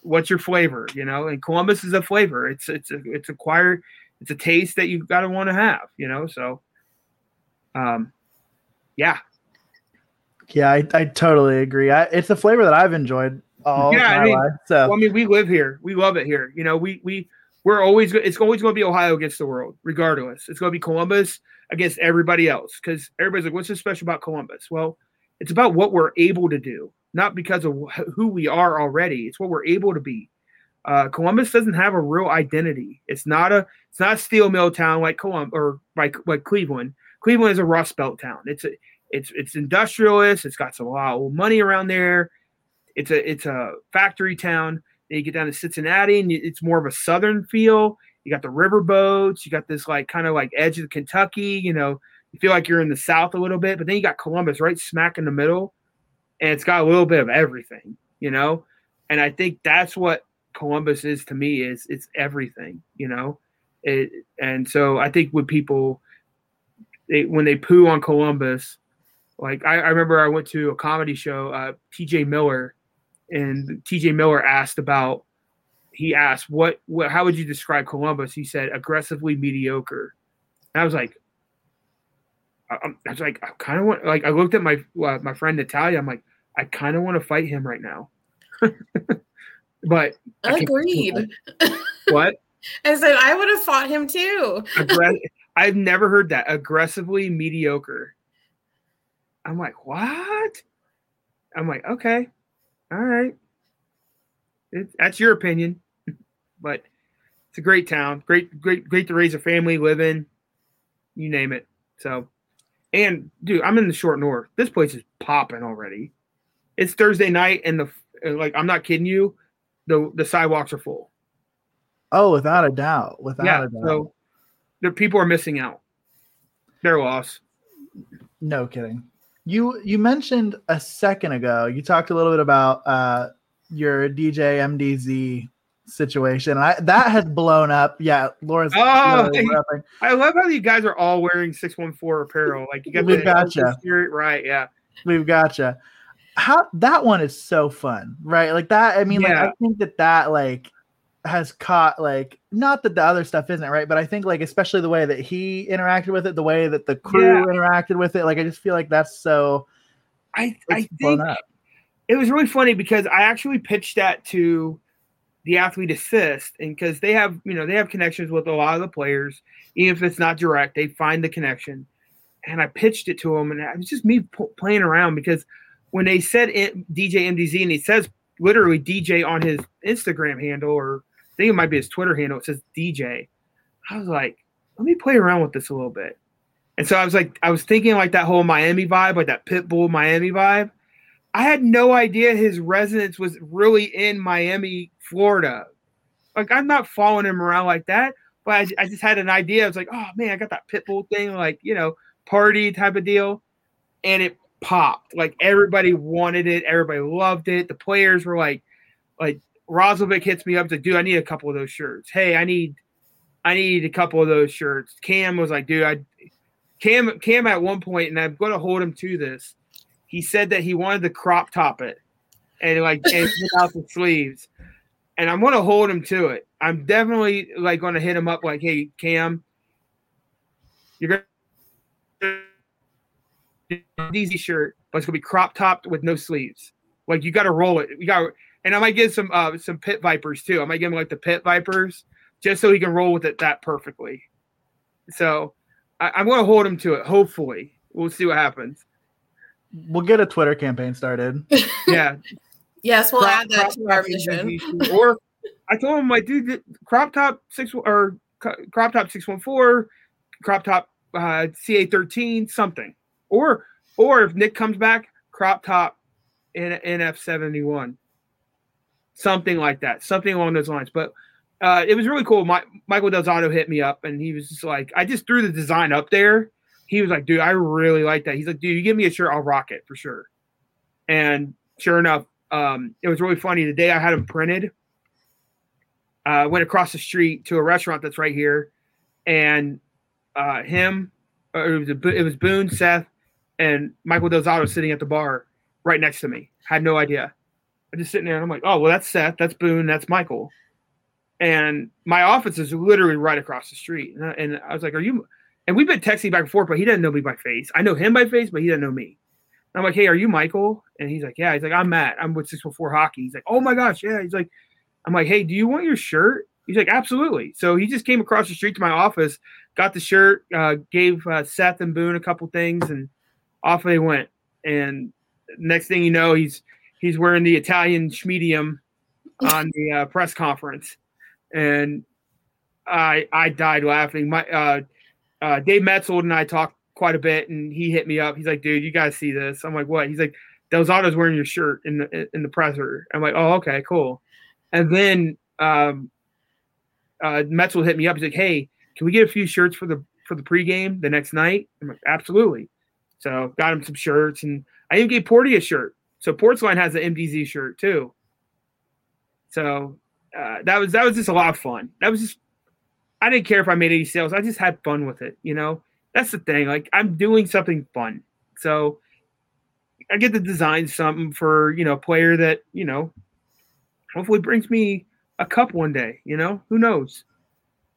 what's your flavor? You know, and Columbus is a flavor. It's it's a, it's acquired. It's a taste that you've got to want to have. You know, so um, yeah. Yeah, I, I totally agree. I, it's a flavor that I've enjoyed all yeah, I mean, life, so. well, I mean, we live here. We love it here. You know, we we we're always it's always going to be Ohio against the world, regardless. It's going to be Columbus against everybody else because everybody's like, "What's so special about Columbus?" Well, it's about what we're able to do, not because of who we are already. It's what we're able to be. Uh, Columbus doesn't have a real identity. It's not a it's not a steel mill town like Columbus or like like Cleveland. Cleveland is a Rust Belt town. It's a it's it's industrialist. It's got some a lot of money around there. It's a it's a factory town. Then you get down to Cincinnati, and it's more of a southern feel. You got the river boats. You got this like kind of like edge of Kentucky. You know, you feel like you're in the south a little bit, but then you got Columbus right smack in the middle, and it's got a little bit of everything. You know, and I think that's what Columbus is to me. Is it's everything. You know, it, and so I think when people they when they poo on Columbus, like I, I remember I went to a comedy show, uh, T.J. Miller, and T.J. Miller asked about. He asked, "What? What? How would you describe Columbus?" He said, "Aggressively mediocre." And I was like, I, I was like, I kind of want. Like, I looked at my uh, my friend Natalia. I'm like, I kind of want to fight him right now. <laughs> but agreed. What? <laughs> I said I would have fought him too. <laughs> I've never heard that aggressively mediocre. I'm like, what? I'm like, okay, all right. It, that's your opinion, <laughs> but it's a great town. Great, great, great to raise a family, live in. You name it. So, and dude, I'm in the short north. This place is popping already. It's Thursday night, and the like. I'm not kidding you. The the sidewalks are full. Oh, without a doubt. Without yeah, a doubt. So the people are missing out. They're lost. No kidding. You you mentioned a second ago. You talked a little bit about uh, your DJ MDZ situation. I, that has blown up. Yeah, Laura's. Oh, I love how you guys are all wearing six one four apparel. Like you got We've the gotcha. Spirit, right? Yeah, we've gotcha. How that one is so fun, right? Like that. I mean, yeah. like I think that that like has caught like not that the other stuff isn't right, but I think like especially the way that he interacted with it, the way that the crew yeah. interacted with it, like I just feel like that's so. I I think it was really funny because I actually pitched that to the athlete assist, and because they have you know they have connections with a lot of the players, even if it's not direct, they find the connection, and I pitched it to him, and it was just me p- playing around because when they said it, DJ MDZ and he says literally DJ on his Instagram handle or think it might be his Twitter handle. It says DJ. I was like, let me play around with this a little bit. And so I was like, I was thinking like that whole Miami vibe, like that Pitbull Miami vibe. I had no idea his residence was really in Miami, Florida. Like I'm not following him around like that, but I, I just had an idea. I was like, oh man, I got that pitbull thing, like you know, party type of deal, and it popped. Like everybody wanted it, everybody loved it. The players were like, like Roslovic hits me up to, dude, I need a couple of those shirts. Hey, I need, I need a couple of those shirts. Cam was like, dude, I, Cam, Cam at one point, and I'm to hold him to this. He said that he wanted to crop top it and like and out the sleeves, and I'm to hold him to it. I'm definitely like to hit him up like, hey, Cam, you're gonna easy shirt, but it's gonna be crop topped with no sleeves. Like you got to roll it. You got, and I might give some uh some pit vipers too. I might give him like the pit vipers just so he can roll with it that perfectly. So I, I'm gonna hold him to it. Hopefully, we'll see what happens. We'll get a Twitter campaign started. <laughs> Yeah, Yes, we'll crop- add that to our mission. Or I told him like, dude, crop top six or crop top six one four, crop top uh, CA thirteen, something. Or or if Nick comes back, crop top in NF seventy one, something like that, something along those lines. But uh, it was really cool. My, Michael Del Zotto hit me up and he was just like, I just threw the design up there. He was like, dude, I really like that. He's like, dude, you give me a shirt, I'll rock it for sure. And sure enough, um, it was really funny. The day I had them printed, uh, went across the street to a restaurant that's right here, and uh, him, uh, it was a, it was Boone, Seth, and Michael Del Zotto sitting at the bar right next to me. Had no idea. I'm just sitting there, and I'm like, oh well, that's Seth, that's Boone, that's Michael, and my office is literally right across the street. And I, and I was like, are you? And we've been texting back and forth, but he doesn't know me by face. I know him by face, but he doesn't know me. And I'm like, hey, are you Michael? And he's like, yeah. He's like, I'm Matt. I'm with 614 Hockey. He's like, oh my gosh, yeah. He's like, I'm like, hey, do you want your shirt? He's like, absolutely. So he just came across the street to my office, got the shirt, uh, gave uh, Seth and Boone a couple things, and off they went. And next thing you know, he's he's wearing the Italian schmedium on the uh, press conference, and I I died laughing. My uh, uh, Dave Metzold and I talked quite a bit, and he hit me up. He's like, "Dude, you gotta see this." I'm like, "What?" He's like, "Del Zotto's wearing your shirt in the in the presser." I'm like, "Oh, okay, cool." And then um, uh, Metzold hit me up. He's like, "Hey, can we get a few shirts for the for the pregame the next night?" I'm like, "Absolutely." So got him some shirts, and I even gave Porty a shirt. So Portsline has an MDZ shirt too. So uh, that was that was just a lot of fun. That was just I didn't care if I made any sales. I just had fun with it. You know, that's the thing. Like I'm doing something fun. So I get to design something for you know a player that you know hopefully brings me a cup one day. You know, who knows?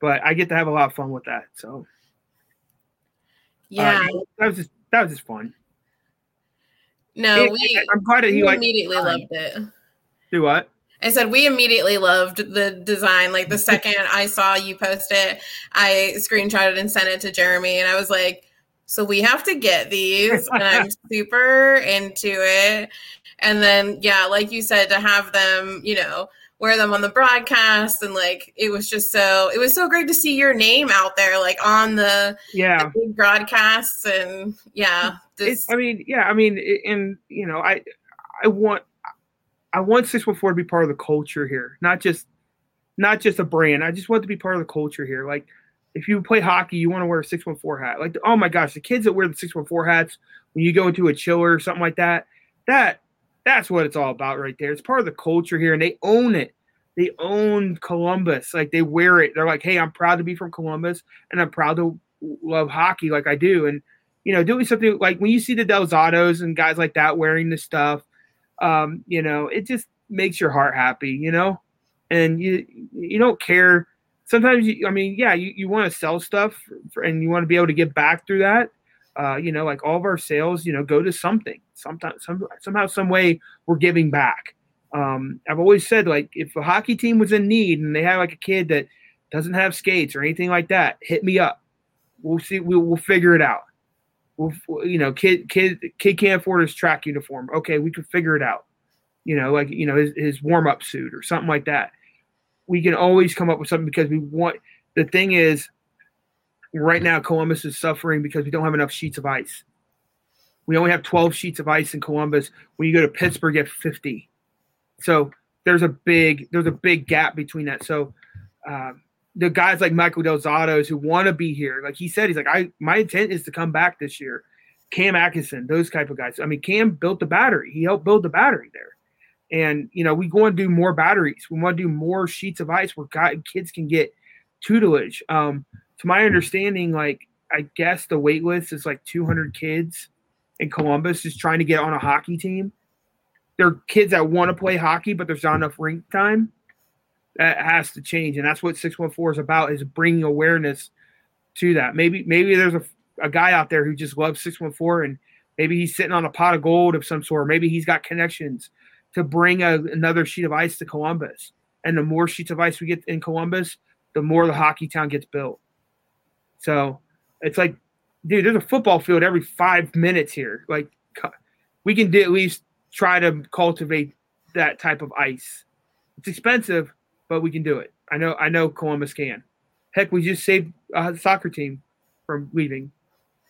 But I get to have a lot of fun with that. So Yeah. uh, that was just that was just fun. No, And we, I'm glad that he like immediately loved it. do what. I said we immediately loved the design. Like the second I saw you post it, I screenshotted and sent it to Jeremy, and I was like, "So we have to get these," and I'm <laughs> super into it. And then, yeah, like you said, to have them, you know, wear them on the broadcast, and like it was just so it was so great to see your name out there, like on the, Yeah. the big broadcasts, and yeah, this, I mean, yeah, I mean, and you know, I, I want, I want six one four to be part of the culture here, not just, not just a brand. I just want to be part of the culture here. Like, if you play hockey, you want to wear a six one four hat. Like, oh my gosh, the kids that wear the six one four hats when you go into a chiller or something like that, that, that's what it's all about right there. It's part of the culture here, and they own it. They own Columbus. Like they wear it. They're like, hey, I'm proud to be from Columbus, and I'm proud to love hockey like I do. And you know, doing something like when you see the Del Zottos and guys like that wearing this stuff, um, you know, it just makes your heart happy, you know, and you you don't care. Sometimes you, I mean, yeah, you, you want to sell stuff and you want to be able to get back through that. Uh, you know, like all of our sales, you know, go to something. Sometimes, some, somehow, some way, we're giving back. Um, I've always said, like, if a hockey team was in need and they have like a kid that doesn't have skates or anything like that, hit me up. We'll see. We'll, we'll figure it out well, you know, kid, kid, kid can't afford his track uniform. Okay, we can figure it out. You know, like you know his, his warm up suit or something like that. We can always come up with something because we want. The thing is, right now Columbus is suffering because we don't have enough sheets of ice. We only have 12 sheets of ice in Columbus. When you go to Pittsburgh, you have 50. So there's a big there's a big gap between that. So um, the guys like Michael Del Zotto's who want to be here, like he said, he's like, I my intent is to come back this year. Cam Atkinson, those type of guys. I mean, Cam built the battery. He helped build the battery there. And you know, we want to do more batteries. We want to do more sheets of ice where guys, kids can get tutelage. Um, to my understanding, like I guess the wait list is like 200 kids in Columbus just trying to get on a hockey team. There are kids that want to play hockey, but there's not enough rink time. That has to change, and that's what 614 is about: is bringing awareness to that. Maybe maybe there's a, a guy out there who just loves 614, and maybe he's sitting on a pot of gold of some sort. Maybe he's got connections to bring a, another sheet of ice to Columbus. And the more sheets of ice we get in Columbus, the more the hockey town gets built. So it's like, dude, there's a football field every five minutes here. Like, we can at least try to cultivate that type of ice. It's expensive, but we can do it. I know. I know Columbus can. Heck, we just saved a soccer team from leaving.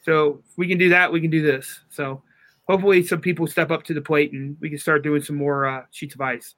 So we can do that, we can do this. So hopefully, some people step up to the plate and we can start doing some more uh, sheets of ice.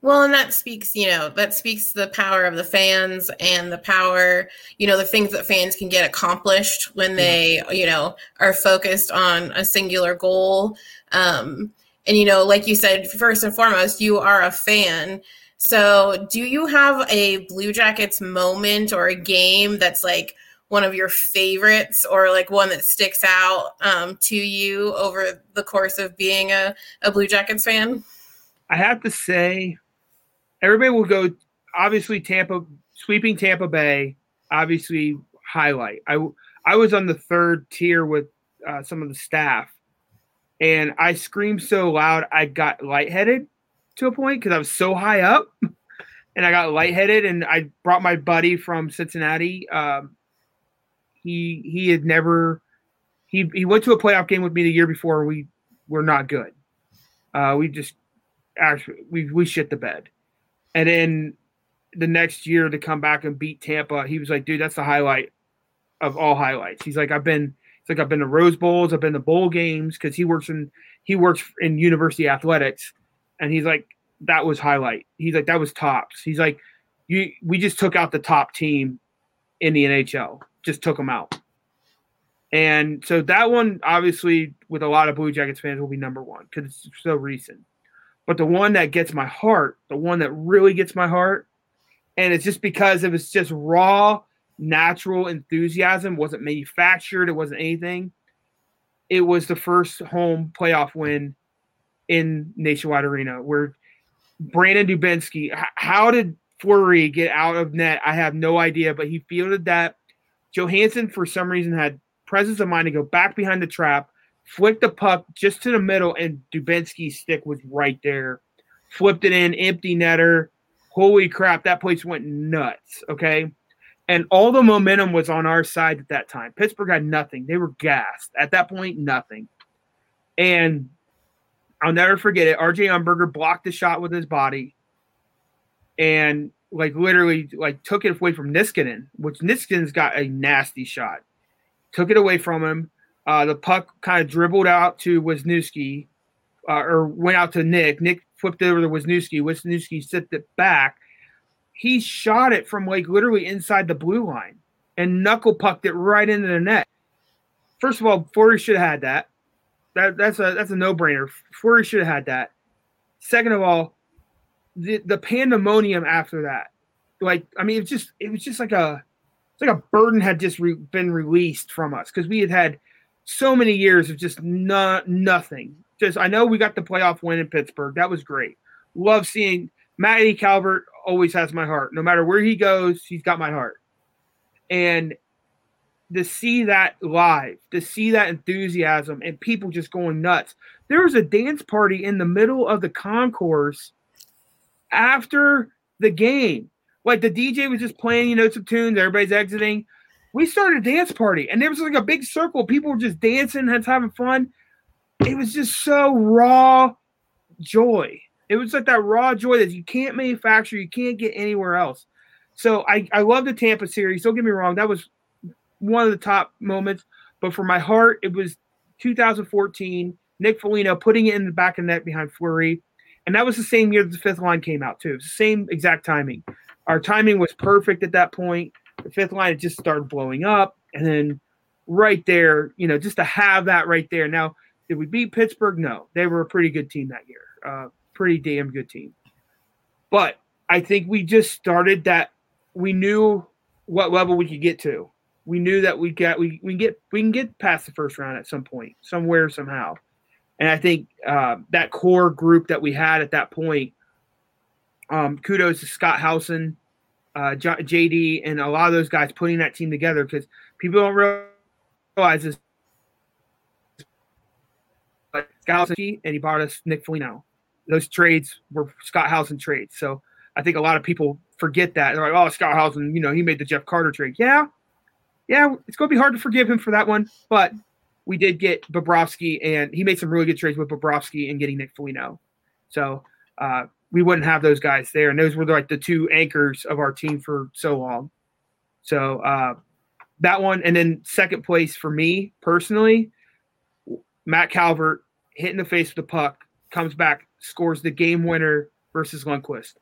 Well, and that speaks, you know, that speaks to the power of the fans and the power, you know, the things that fans can get accomplished when they, you know, are focused on a singular goal. Um, and, you know, like you said, first and foremost, you are a fan. So, do you have a Blue Jackets moment or a game that's like one of your favorites or like one that sticks out um, to you over the course of being a, a Blue Jackets fan? I have to say, everybody will go obviously Tampa sweeping Tampa Bay, obviously highlight. I I was on the third tier with uh, some of the staff, and I screamed so loud I got lightheaded to a point because I was so high up, <laughs> and I got lightheaded. And I brought my buddy from Cincinnati. Um, he he had never he he went to a playoff game with me the year before. We were not good. Uh, we just actually we we shit the bed and then the next year to come back and beat Tampa, he was like, dude, that's the highlight of all highlights. He's like, I've been, it's like I've been to Rose Bowls, I've been to bowl games because he works in he works in university athletics, and he's like, that was highlight. He's like, that was tops. He's like, you we just took out the top team in the NHL, just took them out. And so that one, obviously, with a lot of Blue Jackets fans, will be number one because it's so recent. But the one that gets my heart, the one that really gets my heart, and it's just because it was just raw, natural enthusiasm, wasn't manufactured, it wasn't anything. It was the first home playoff win in Nationwide Arena where Brandon Dubinsky, how did Fleury get out of net? I have no idea, but he fielded that. Johansen, for some reason, had presence of mind to go back behind the trap, flicked the puck just to the middle, and Dubinsky's stick was right there. Flipped it in, empty netter. Holy crap, that place went nuts. Okay. And all the momentum was on our side at that time. Pittsburgh had nothing. They were gassed. At that point, nothing. And I'll never forget it. RJ Umberger blocked the shot with his body and like literally like took it away from Niskanen, which Niskanen's got a nasty shot. Took it away from him uh, the puck kind of dribbled out to Wisniewski, uh, or went out to Nick. Nick flipped over to Wisniewski. Wisniewski sent it back. He shot it from like literally inside the blue line and knuckle pucked it right into the net. First of all, Fleury should have had that. That that's a that's a no brainer. Fleury should have had that. Second of all, the the pandemonium after that, like I mean, it just it was just like a it's like a burden had just re- been released from us because we had had so many years of just not nothing. Just I know we got the playoff win in Pittsburgh. That was great. Love seeing Matty Calvert always has my heart. No matter where he goes, he's got my heart. And to see that live, to see that enthusiasm and people just going nuts. There was a dance party in the middle of the concourse after the game. Like the DJ was just playing, you know, some tunes, everybody's exiting we started a dance party and there was like a big circle. People were just dancing and having fun. It was just so raw joy. It was like that raw joy that you can't manufacture, you can't get anywhere else. So I, I love the Tampa series. Don't get me wrong, that was one of the top moments. But for my heart, it was 2014, Nick Foligno putting it in the back of the net behind Fleury. And that was the same year that the fifth line came out, too. Same exact timing. Our timing was perfect at that point. The fifth line had just started blowing up. And then right there, you know, just to have that right there. Now, did we beat Pittsburgh? No. They were a pretty good team that year. Uh, pretty damn good team. But I think we just started that we knew what level we could get to. We knew that we got we we can get we can get past the first round at some point, somewhere, somehow. And I think uh, that core group that we had at that point, um, kudos to Scott Howson, uh, JD, and a lot of those guys putting that team together because people don't realize this. But Scott and he bought us Nick Foligno. Those trades were Scott Howson trades. So I think a lot of people forget that. They're like, oh, Scott Howson, you know, he made the Jeff Carter trade. Yeah. Yeah, it's going to be hard to forgive him for that one. But we did get Bobrovsky, and he made some really good trades with Bobrovsky and getting Nick Foligno. So uh, we wouldn't have those guys there. And those were like the two anchors of our team for so long. So uh, that one. And then second place for me personally, Matt Calvert hitting the face with the puck, comes back, scores the game winner versus Lundqvist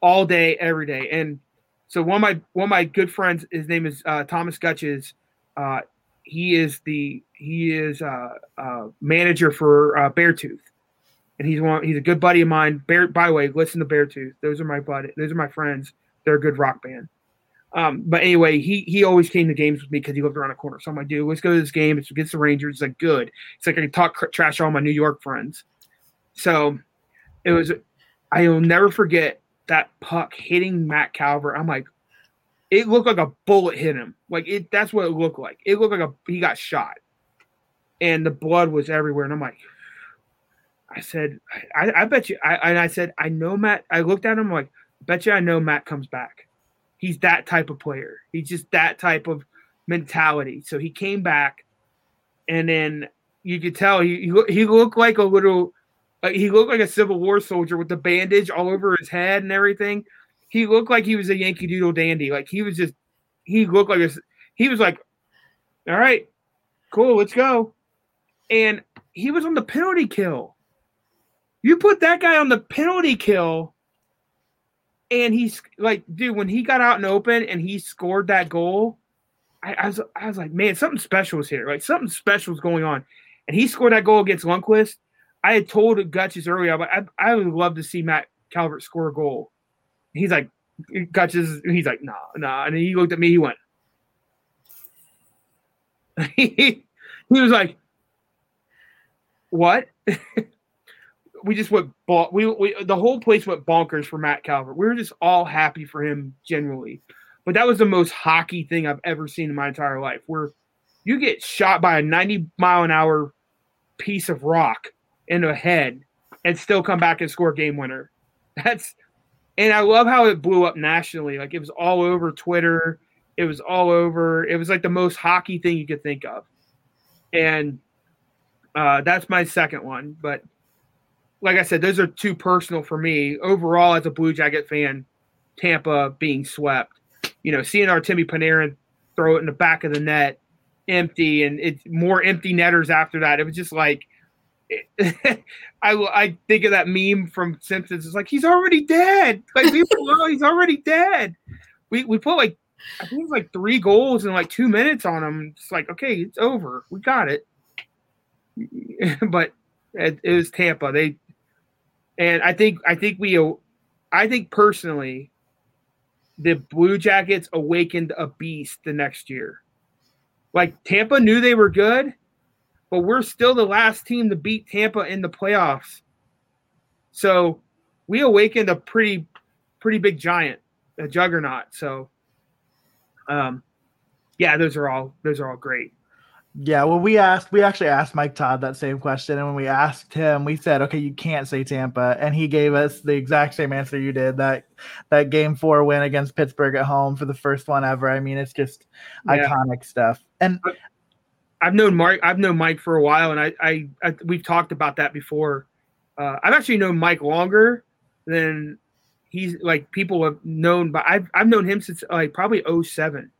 all day, every day. And so one of my one of my good friends, his name is uh, Thomas Gutches. Uh, he is the he is uh, uh, manager for uh, Beartooth, and he's one he's a good buddy of mine. Bear, by the way, listen to Beartooth. Those are my buddy. Those are my friends. They're a good rock band. Um, but anyway, he he always came to games with me because he lived around the corner. So I'm like, dude, let's go to this game. It's against the Rangers. It's like good. It's like I can talk cr- trash all my New York friends. So it was. I will never forget that puck hitting Matt Calvert. I'm like, it looked like a bullet hit him. Like it. That's what it looked like. It looked like a he got shot, and the blood was everywhere. And I'm like, I said, I, I bet you. I and I said, I know Matt. I looked at him I'm like, bet you I know Matt comes back. He's that type of player. He's just that type of mentality. So he came back, and then you could tell he he, he looked like a little. Uh, he looked like a Civil War soldier with the bandage all over his head and everything he looked like he was a Yankee Doodle dandy. Like he was just, he looked like a, he was like, all right, cool, let's go. And he was on the penalty kill. You put that guy on the penalty kill, and he's like, dude, when he got out and open and he scored that goal, I, I was, I was like, man, something special was here. Like something special was going on. And he scored that goal against Lundqvist. I had told Gutches earlier, but I, I would love to see Matt Calvert score a goal he's like, Gutches, he's like, nah, nah. And he looked at me, he went, <laughs> he was like, what? <laughs> we just went, we, we, the whole place went bonkers for Matt Calvert. We were just all happy for him generally. But that was the most hockey thing I've ever seen in my entire life where you get shot by a 90 mile an hour piece of rock in the head and still come back and score game winner. That's and I love how it blew up nationally. Like it was all over Twitter. It was all over. It was like the most hockey thing you could think of. And uh, that's my second one. But like I said, those are too personal for me. Overall, as a Blue Jacket fan, Tampa being swept. You know, seeing Artemi Panarin throw it in the back of the net, empty, and it's more empty netters after that. It was just like <laughs> I I think of that meme from Simpsons. It's like he's already dead. Like people, he's already dead. We we put like I think it's like three goals in like two minutes on him. It's like okay, it's over. We got it. <laughs> but it, it was Tampa. They and I think I think we I think personally the Blue Jackets awakened a beast the next year. Like Tampa knew they were good but we're still the last team to beat Tampa in the playoffs. So we awakened a pretty pretty big giant, a juggernaut. So um yeah, those are all those are all great. Yeah, well, we asked, we actually asked Mike Todd that same question. And when we asked him, we said, okay, you can't say Tampa. And he gave us the exact same answer you did that, that game four win against Pittsburgh at home for the first one ever. I mean, it's just yeah. iconic stuff. And I've known Mike. I've known Mike for a while, and I, I, I we've talked about that before. Uh, I've actually known Mike longer than he's like people have known, but I've I've known him since like probably 07.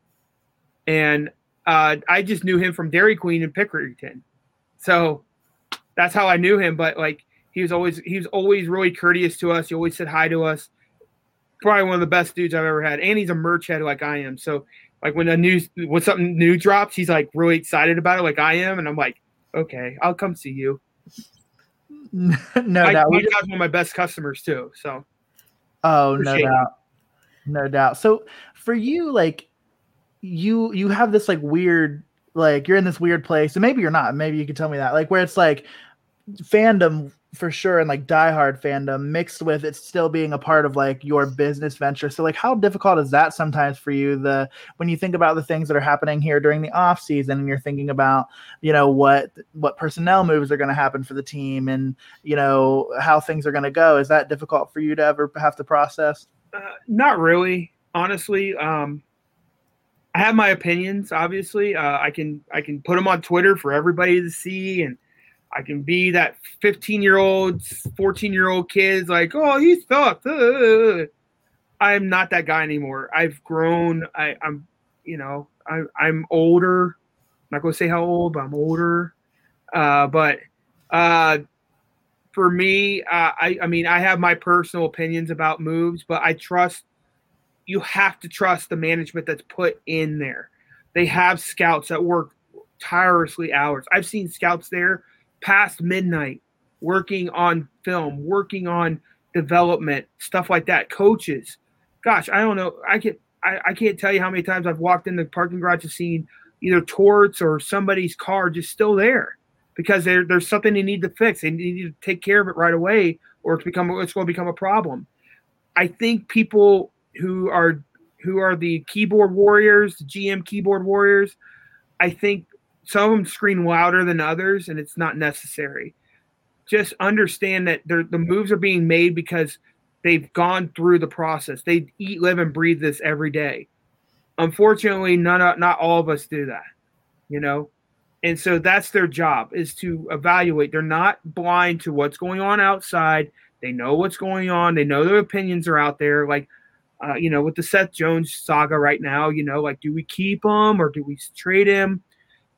and uh, I just knew him from Dairy Queen in Pickerington. So that's how I knew him. But like he was always he was always really courteous to us. He always said hi to us. Probably one of the best dudes I've ever had. And he's a merch head like I am. So like when a news when something new drops, he's like really excited about it, like I am, and I'm like, okay, I'll come see you. <laughs> no I, doubt. We just- one of my best customers too. So Oh, no Appreciate it. doubt. No doubt. So for you, like you you have this like weird like you're in this weird place, and maybe you're not. Maybe you can tell me that. Like where it's like fandom for sure and like diehard fandom mixed with it still being a part of like your business venture. So like how difficult is that sometimes for you the when you think about the things that are happening here during the off season and you're thinking about, you know, what what personnel moves are going to happen for the team and, you know, how things are going to go. Is that difficult for you to ever have to process? uh, not really, honestly. Um, I have my opinions. Obviously, uh, I can I can put them on Twitter for everybody to see, and I can be that 15 year old, 14 year old kids like, oh, he sucks. Uh. I'm not that guy anymore. I've grown. I, I'm, you know, I, I'm older. I'm not gonna say how old, but I'm older. Uh, but uh, for me, uh, I, I mean, I have my personal opinions about moves, but I trust. You have to trust the management that's put in there. They have scouts that work tirelessly hours. I've seen scouts there past midnight working on film, working on development, stuff like that. Coaches, gosh, I don't know. I can I, I can't tell you how many times I've walked in the parking garage and seen either torts or somebody's car just still there because there, there's something they need to fix. They need to take care of it right away, or it's become it's going to become a problem. I think people who are who are the keyboard warriors, the GM keyboard warriors, I think some of them scream louder than others, and it's not necessary. Just understand that the moves are being made because they've gone through the process. They eat, live, and breathe this every day. Unfortunately, none of, not all of us do that, you know, and so that's their job is to evaluate. They're not blind to what's going on outside. They know what's going on. They know their opinions are out there. Like, uh, you know, with the Seth Jones saga right now, you know, like, do we keep him or do we trade him?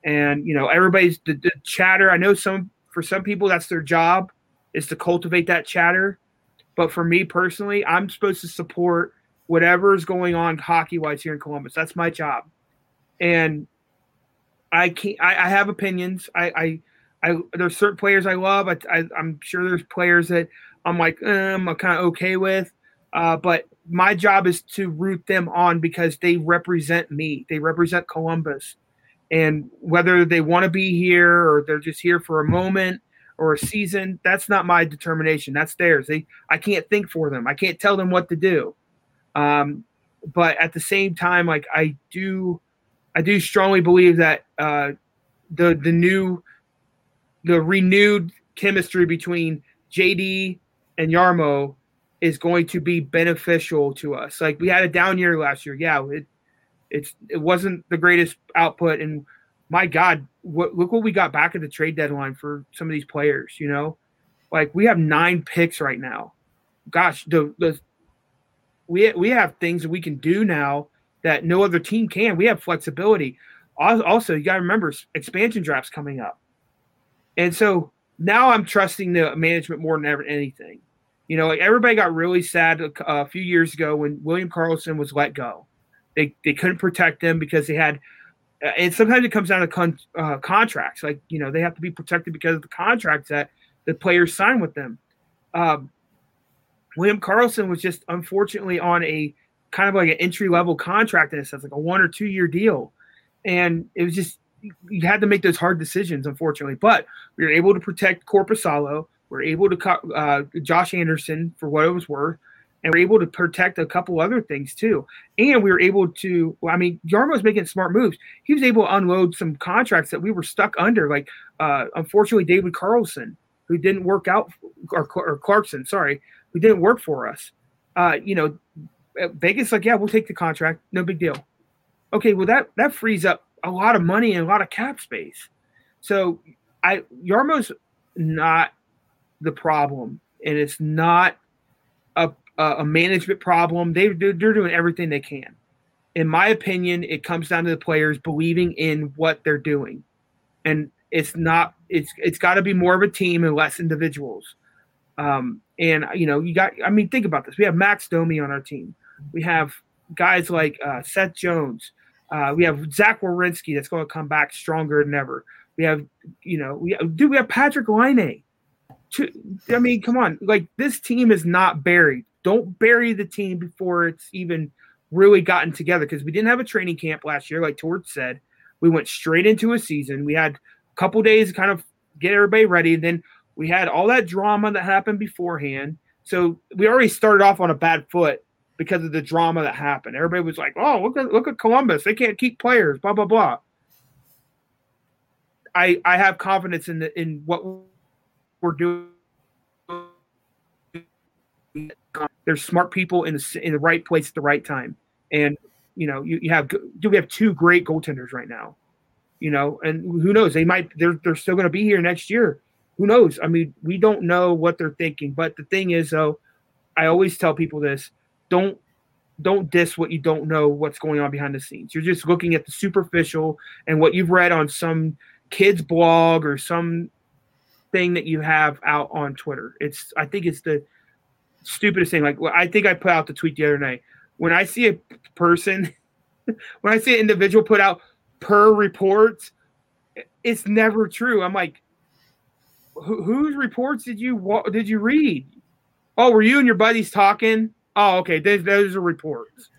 And you know, everybody's the, the chatter. I know some for some people that's their job is to cultivate that chatter. But for me personally, I'm supposed to support whatever is going on hockey wise here in Columbus. That's my job. And I can't. I, I have opinions. I, I, I there's certain players I love. I, I, am sure there's players that I'm like eh, I'm kind of okay with. Uh, but my job is to root them on because they represent me. They represent Columbus, and whether they want to be here or they're just here for a moment or a season, that's not my determination. That's theirs. They I can't think for them. I can't tell them what to do. Um, but at the same time, like I do, I do strongly believe that uh, the the new, the renewed chemistry between JD and Yarmo is going to be beneficial to us. Like we had a down year last year. Yeah, it it's it wasn't the greatest output, and my God, what look what we got back at the trade deadline for some of these players. You know, like we have nine picks right now. Gosh, the the we we have things that we can do now that no other team can. We have flexibility. Also, you got to remember expansion drafts coming up, and so now I'm trusting the management more than ever anything. You know, like everybody got really sad a, a few years ago when William Karlsson was let go. They they couldn't protect him because they had, and sometimes it comes down to con, uh, contracts. Like you know, they have to be protected because of the contracts that the players sign with them. Um, William Karlsson was just unfortunately on a kind of like an entry level contract in a sense, like a one or two year deal, and it was just you had to make those hard decisions, unfortunately. But we were able to protect Korpisalo. We are able to cut uh, Josh Anderson for what it was worth, and we are able to protect a couple other things too. And we were able to, well, I mean, Yarmo was making smart moves. He was able to unload some contracts that we were stuck under, like uh, unfortunately David Carlson, who didn't work out, or, or Clarkson, sorry, who didn't work for us. Uh, you know, Vegas like, yeah, we'll take the contract, no big deal. Okay, well that that frees up a lot of money and a lot of cap space. So I Yarmo's not the problem, and it's not a a management problem. They they're, doing everything they can. In my opinion, it comes down to the players believing in what they're doing, and It's not. It's it's got to be more of a team and less individuals. Um, and you know, you got. I mean, think about this. We have Max Domi on our team. We have guys like uh, Seth Jones. Uh, we have Zach Werenski that's going to come back stronger than ever. We have, you know, we do we have Patrik Laine. I mean, come on, like this team is not buried. Don't bury the team before it's even really gotten together because we didn't have a training camp last year, like Torts said. We went straight into a season. We had a couple days to kind of get everybody ready. Then we had all that drama that happened beforehand. So we already started off on a bad foot because of the drama that happened. Everybody was like, "Oh, look at look at Columbus. They can't keep players." Blah blah blah. I I have confidence in the in what we're doing. There's smart people in the in the right place at the right time, and you know you, you have do we have two great goaltenders right now, you know, and who knows they might they're they're still going to be here next year. Who knows? I mean, we don't know what they're thinking, but the thing is, though, I always tell people this: don't don't diss what you don't know what's going on behind the scenes. You're just looking at the superficial and what you've read on some kid's blog or some thing that you have out on Twitter. It's I think it's the stupidest thing. Like I think I put out the tweet the other night. When I see a person, <laughs> when I see an individual put out per reports, it's never true. I'm like, whose reports did you did you read? Oh, were you and your buddies talking? Oh, okay. Those, those are reports.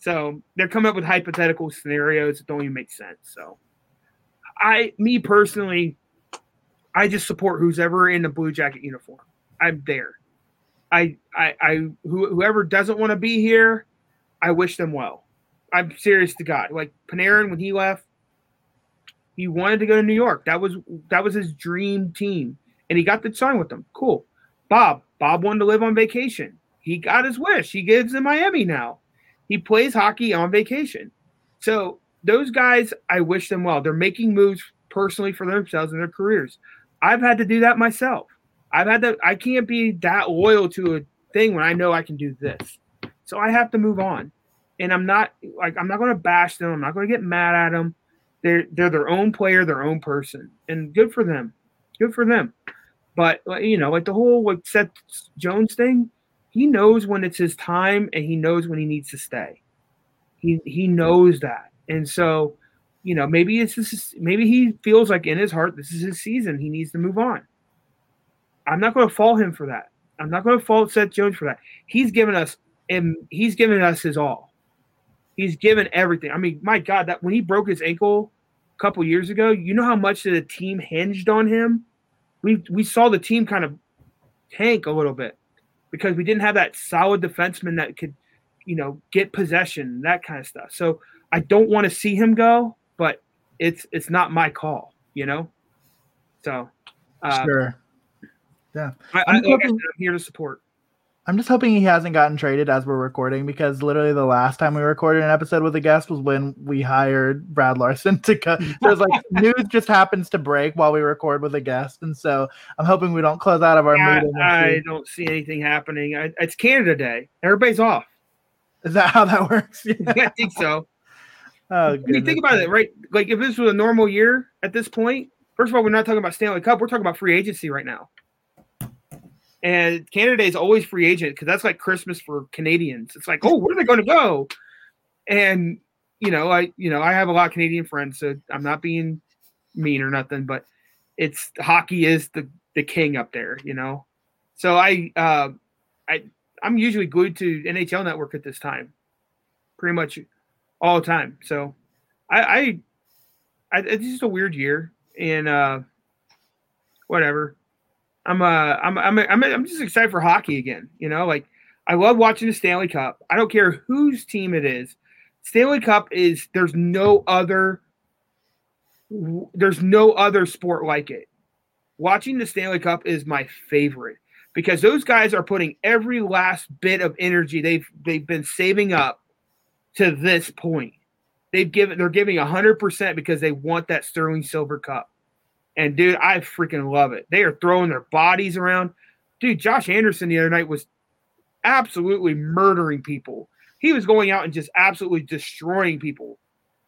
So they're coming up with hypothetical scenarios that don't even make sense. So I, me personally, I just support who's ever in a blue jacket uniform. I'm there. I, I, I who, whoever doesn't want to be here, I wish them well. I'm serious to God. Like Panarin, when he left, he wanted to go to New York. That was that was his dream team, and he got the sign with them. Cool. Bob, Bob wanted to live on vacation. He got his wish. He gives in Miami now. He plays hockey on vacation. So those guys, I wish them well. They're making moves personally for themselves and their careers. I've had to do that myself. I've had to, I can't be that loyal to a thing when I know I can do this. So I have to move on. And I'm not like I'm not going to bash them. I'm not going to get mad at them. They're they're their own player, their own person, and good for them. Good for them. But you know, like the whole like Seth Jones thing, he knows when it's his time, and he knows when he needs to stay. He he knows that, and so you know, maybe it's this, maybe he feels like in his heart this is his season. He needs to move on. I'm not going to fault him for that. I'm not going to fault Seth Jones for that. He's given us and he's given us his all. He's given everything. I mean, my God, that when he broke his ankle a couple years ago, you know how much the team hinged on him. We we saw the team kind of tank a little bit because we didn't have that solid defenseman that could, you know, get possession, that kind of stuff. So I don't want to see him go it's it's not my call, you know. So uh, sure, yeah. I, I'm, I, I'm here to support. I'm just hoping he hasn't gotten traded as we're recording because literally the last time we recorded an episode with a guest was when we hired Brad Larsen <laughs> to cut. There's like <laughs> news just happens to break while we record with a guest, and so I'm hoping we don't close out of our I, meeting. I don't see anything happening. I, it's Canada Day. Everybody's off. Is that how that <laughs> works? Yeah. I think so. Oh, you think about it, right? Like if this was a normal year at this point, first of all, we're not talking about Stanley Cup. We're talking about free agency right now. And Canada is always free agent because that's like Christmas for Canadians. It's like, oh, where are they going to go? And you know, I you know I have a lot of Canadian friends, so I'm not being mean or nothing, but it's hockey is the the king up there, you know. So I uh, I I'm usually glued to NHL Network at this time, pretty much all the time. So I, I, I it's just a weird year, and uh, whatever. I'm uh I'm I'm I'm I'm just excited for hockey again. You know, like I love watching the Stanley Cup. I don't care whose team it is. Stanley Cup is there's no other there's no other sport like it. Watching the Stanley Cup is my favorite because those guys are putting every last bit of energy they've they've been saving up to this point. They've given they're giving hundred percent because they want that Sterling Silver Cup. And dude, I freaking love it. They are throwing their bodies around. Dude, Josh Anderson the other night was absolutely murdering people. He was going out and just absolutely destroying people.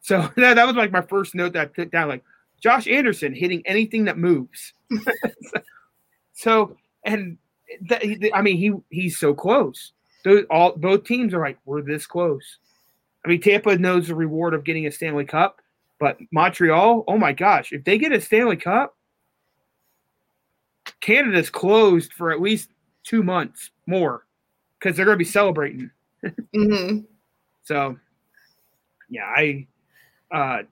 So <laughs> that, that was like my first note that I took down. Like, Josh Anderson hitting anything that moves. <laughs> so and that, I mean he he's so close. Those all both teams are like we're this close. I mean Tampa knows the reward of getting a Stanley Cup, but Montreal, oh my gosh, if they get a Stanley Cup, Canada's closed for at least two months more because they're going to be celebrating. hmm <laughs> So, yeah, I, uh,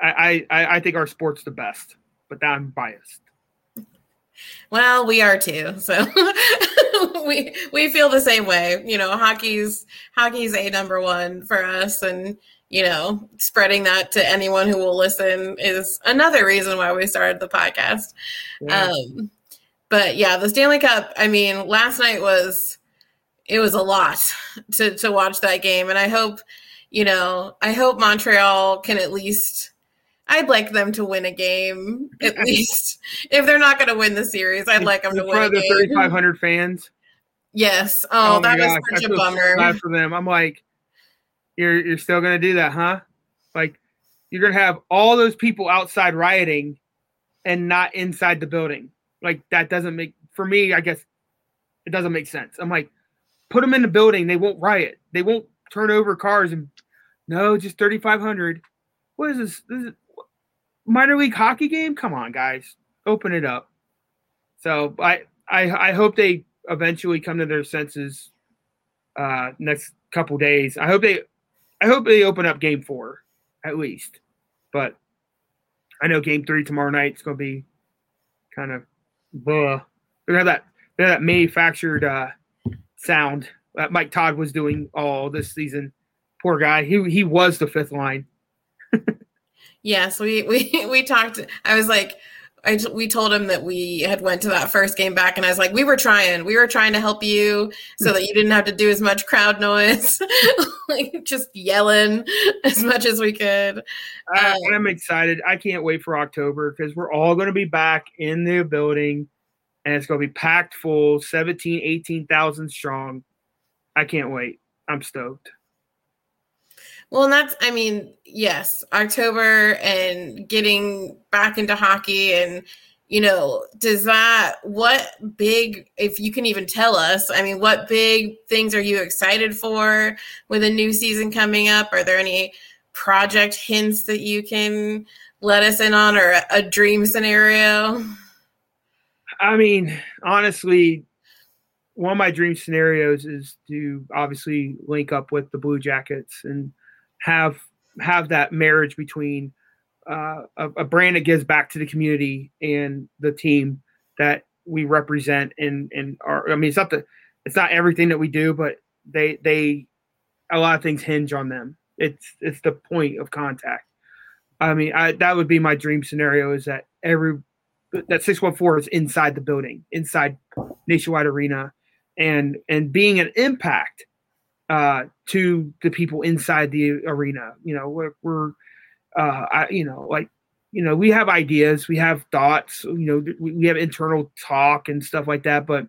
I, I, I think our sport's the best, but I'm biased. Well, we are too. So <laughs> <laughs> we we feel the same way. You know, hockey's hockey's a number one for us, and you know, spreading that to anyone who will listen is another reason why we started the podcast. Yeah. Um, but yeah, the Stanley Cup. I mean, last night was it was a lot to to watch that game, and I hope you know, I hope Montreal can at least. I'd like them to win a game <laughs> at least. If they're not going to win the series, I'd like them to win a the 3,500 fans. Yes. Oh, oh my that was gosh, such a feel so bummer. bad for them. I'm like, you're you're still gonna do that, huh? Like, you're gonna have all those people outside rioting, and not inside the building. Like that doesn't make for me. I guess it doesn't make sense. I'm like, put them in the building. They won't riot. They won't turn over cars and no, just 3,500. What is this? This is minor league hockey game. Come on, guys, open it up. So I I I hope they eventually come to their senses uh next couple days. I hope they I hope they open up game 4 at least. But I know game 3 tomorrow night is going to be kind of blah. They have that they have that manufactured uh sound that Mike Todd was doing all this season. Poor guy. He he was the fifth line. <laughs> Yes, we we <laughs> we talked. I was like, I t- we told him that we had went to that first game back, and I was like, we were trying, we were trying to help you so that you didn't have to do as much crowd noise, <laughs> like just yelling as much as we could. I, Um, I'm excited. I can't wait for October because we're all going to be back in the building and it's going to be packed full 17, 18,000 strong. I can't wait. I'm stoked. Well, and that's, I mean, yes, October and getting back into hockey. And, you know, does that, what big, if you can even tell us, I mean, what big things are you excited for with a new season coming up? Are there any project hints that you can let us in on or a, dream scenario? I mean, honestly, one of my dream scenarios is to obviously link up with the Blue Jackets and have have that marriage between uh, a, a brand that gives back to the community and the team that we represent and and our I mean it's not the it's not everything that we do, but they they a lot of things hinge on them. It's it's the point of contact. I mean, I that would be my dream scenario is that every that 614 is inside the building, inside Nationwide Arena and and being an impact uh to the people inside the arena. You know, we're, we're uh I, you know, like you know, we have ideas, we have thoughts, you know, we, we have internal talk and stuff like that, but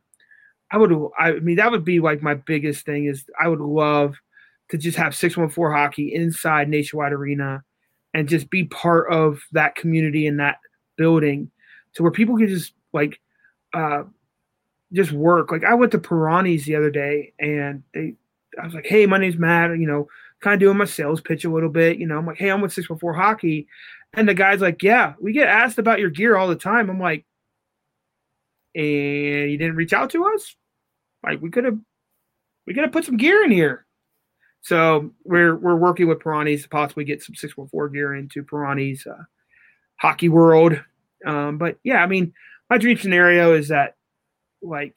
I would I mean that would be like my biggest thing is I would love to just have 614 hockey inside Nationwide Arena and just be part of that community in that building to where people can just like uh just work. Like I went to Pirani's the other day and they I was like, Hey, my name's Matt, you know, kind of doing my sales pitch a little bit, you know. I'm like, Hey, I'm with 614 hockey. And the guy's like, Yeah, we get asked about your gear all the time. I'm like, and you didn't reach out to us? Like we could have we could have put some gear in here. So we're we're working with Pirani's to possibly get some 614 gear into Pirani's uh, hockey world. Um, but yeah, I mean, my dream scenario is that like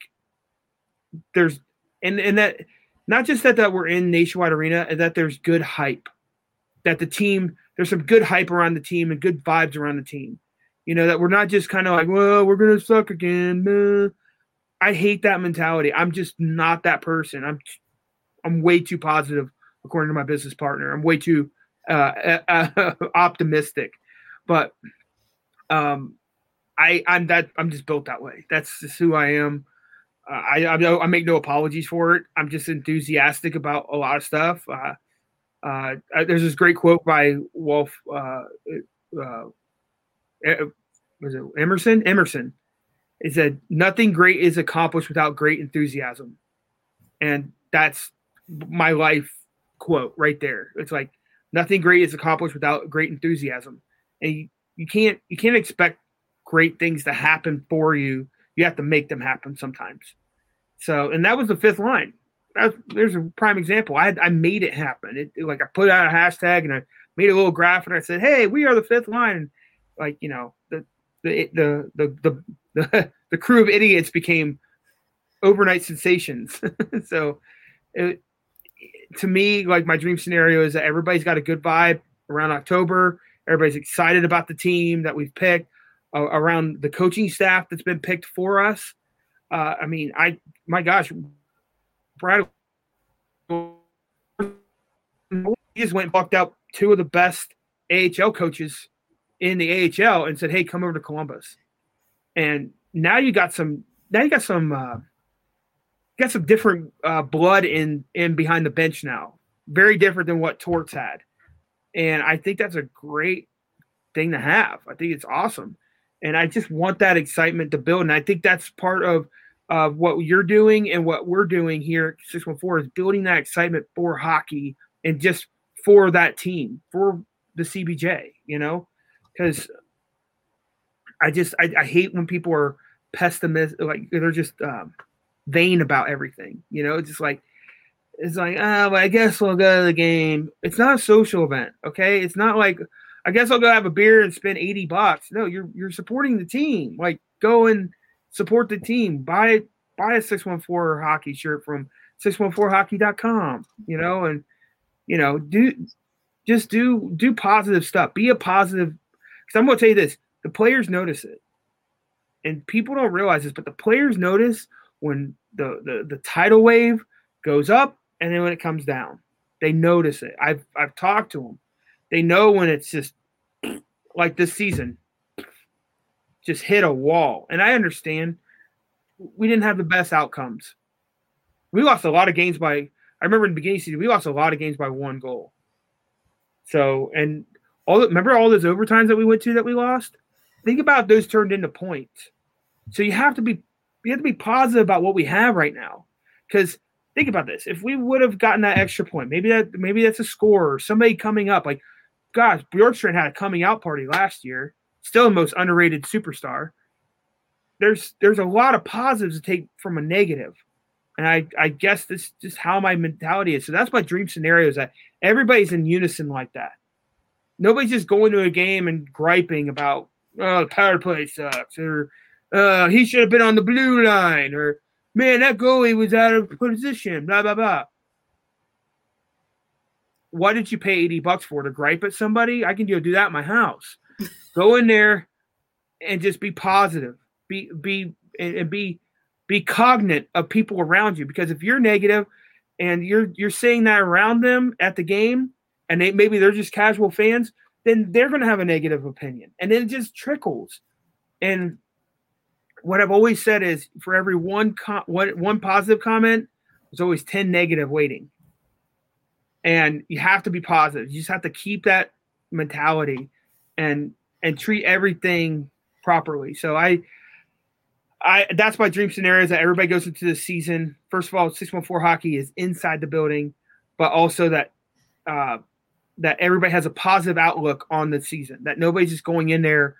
there's and and that not just that that we're in nationwide arena and that there's good hype. That the team there's some good hype around the team and good vibes around the team. You know that we're not just kind of like well we're gonna suck again i hate that mentality. I'm just not that person. I'm i'm way too positive according to my business partner. I'm way too uh, uh, <laughs> optimistic. But um I I'm that I'm just built that way. That's just who I am. Uh, I I, I make no apologies for it. I'm just enthusiastic about a lot of stuff. Uh, uh, there's this great quote by Wolf uh, uh, uh, was it Emerson? Emerson. He said, "Nothing great is accomplished without great enthusiasm," and that's my life quote right there. It's like nothing great is accomplished without great enthusiasm, and you, you can't you can't expect great things to happen for you. You have to make them happen sometimes. So, and that was the fifth line. There's a prime example. I I made it happen. It, it, like I put out a hashtag and I made a little graph and I said, "Hey, we are the fifth line." Like you know, the the the the the, the, <laughs> the crew of idiots became overnight sensations. <laughs> so, it, to me, like my dream scenario is that everybody's got a good vibe around October. Everybody's excited about the team that we've picked, uh, around the coaching staff that's been picked for us. Uh, I mean, I my gosh, Brad just went and bucked out two of the best AHL coaches in the AHL and said, "Hey, come over to Columbus." And now you got some. Now you got some. Uh, got some different uh, blood in in behind the bench now. Very different than what Torts had, and I think that's a great thing to have. I think it's awesome, and I just want that excitement to build. And I think that's part of of what you're doing and what we're doing here at 614 is building that excitement for hockey and just for that team, for the CBJ, you know, because I just I, I, hate when people are pessimistic, like they're just um, vain about everything. You know, it's just like it's like oh, well, I guess we'll go to the game. It's not a social event, okay? It's not like I guess I'll go have a beer and spend eighty bucks. No, you're you're supporting the team. Like go and support the team. Buy buy a six one four hockey shirt from 614hockey.com, you know, and you know, do just do do positive stuff. Be a positive. Because I'm going to tell you this: the players notice it, and people don't realize this, but the players notice when the the, the tidal wave goes up and then when it comes down. They notice it. I've I've talked to them. They know when it's just <clears throat> like this season, <clears throat> just hit a wall. And I understand we didn't have the best outcomes. We lost a lot of games by I remember in the beginning the season, we lost a lot of games by one goal. So, and all the, remember all those overtimes that we went to that we lost? Think about those turned into points. So you have to be you have to be positive about what we have right now. Because think about this: if we would have gotten that extra point, maybe that maybe that's a score or somebody coming up. Like, gosh, Bjorkstrand had a coming out party last year. Still the most underrated superstar. There's there's a lot of positives to take from a negative. And I, I guess this just how my mentality is. So that's my dream scenario is that everybody's in unison like that. Nobody's just going to a game and griping about, oh, the power play sucks, or uh, he should have been on the blue line, or man, that goalie was out of position, blah, blah, blah. Why did you pay 80 bucks for to gripe at somebody? I can go do that in my house. <laughs> go in there and just be positive. Be be and be be cognate of people around you because if you're negative and you're you're saying that around them at the game and they maybe they're just casual fans then they're going to have a negative opinion and then it just trickles and what i've always said is for every one com- one, one positive comment there's always 10 negative waiting and you have to be positive you just have to keep that mentality and and treat everything properly so i I that's my dream scenario is that everybody goes into the season. First of all, six one four hockey is inside the building, but also that uh, that everybody has a positive outlook on the season. That nobody's just going in there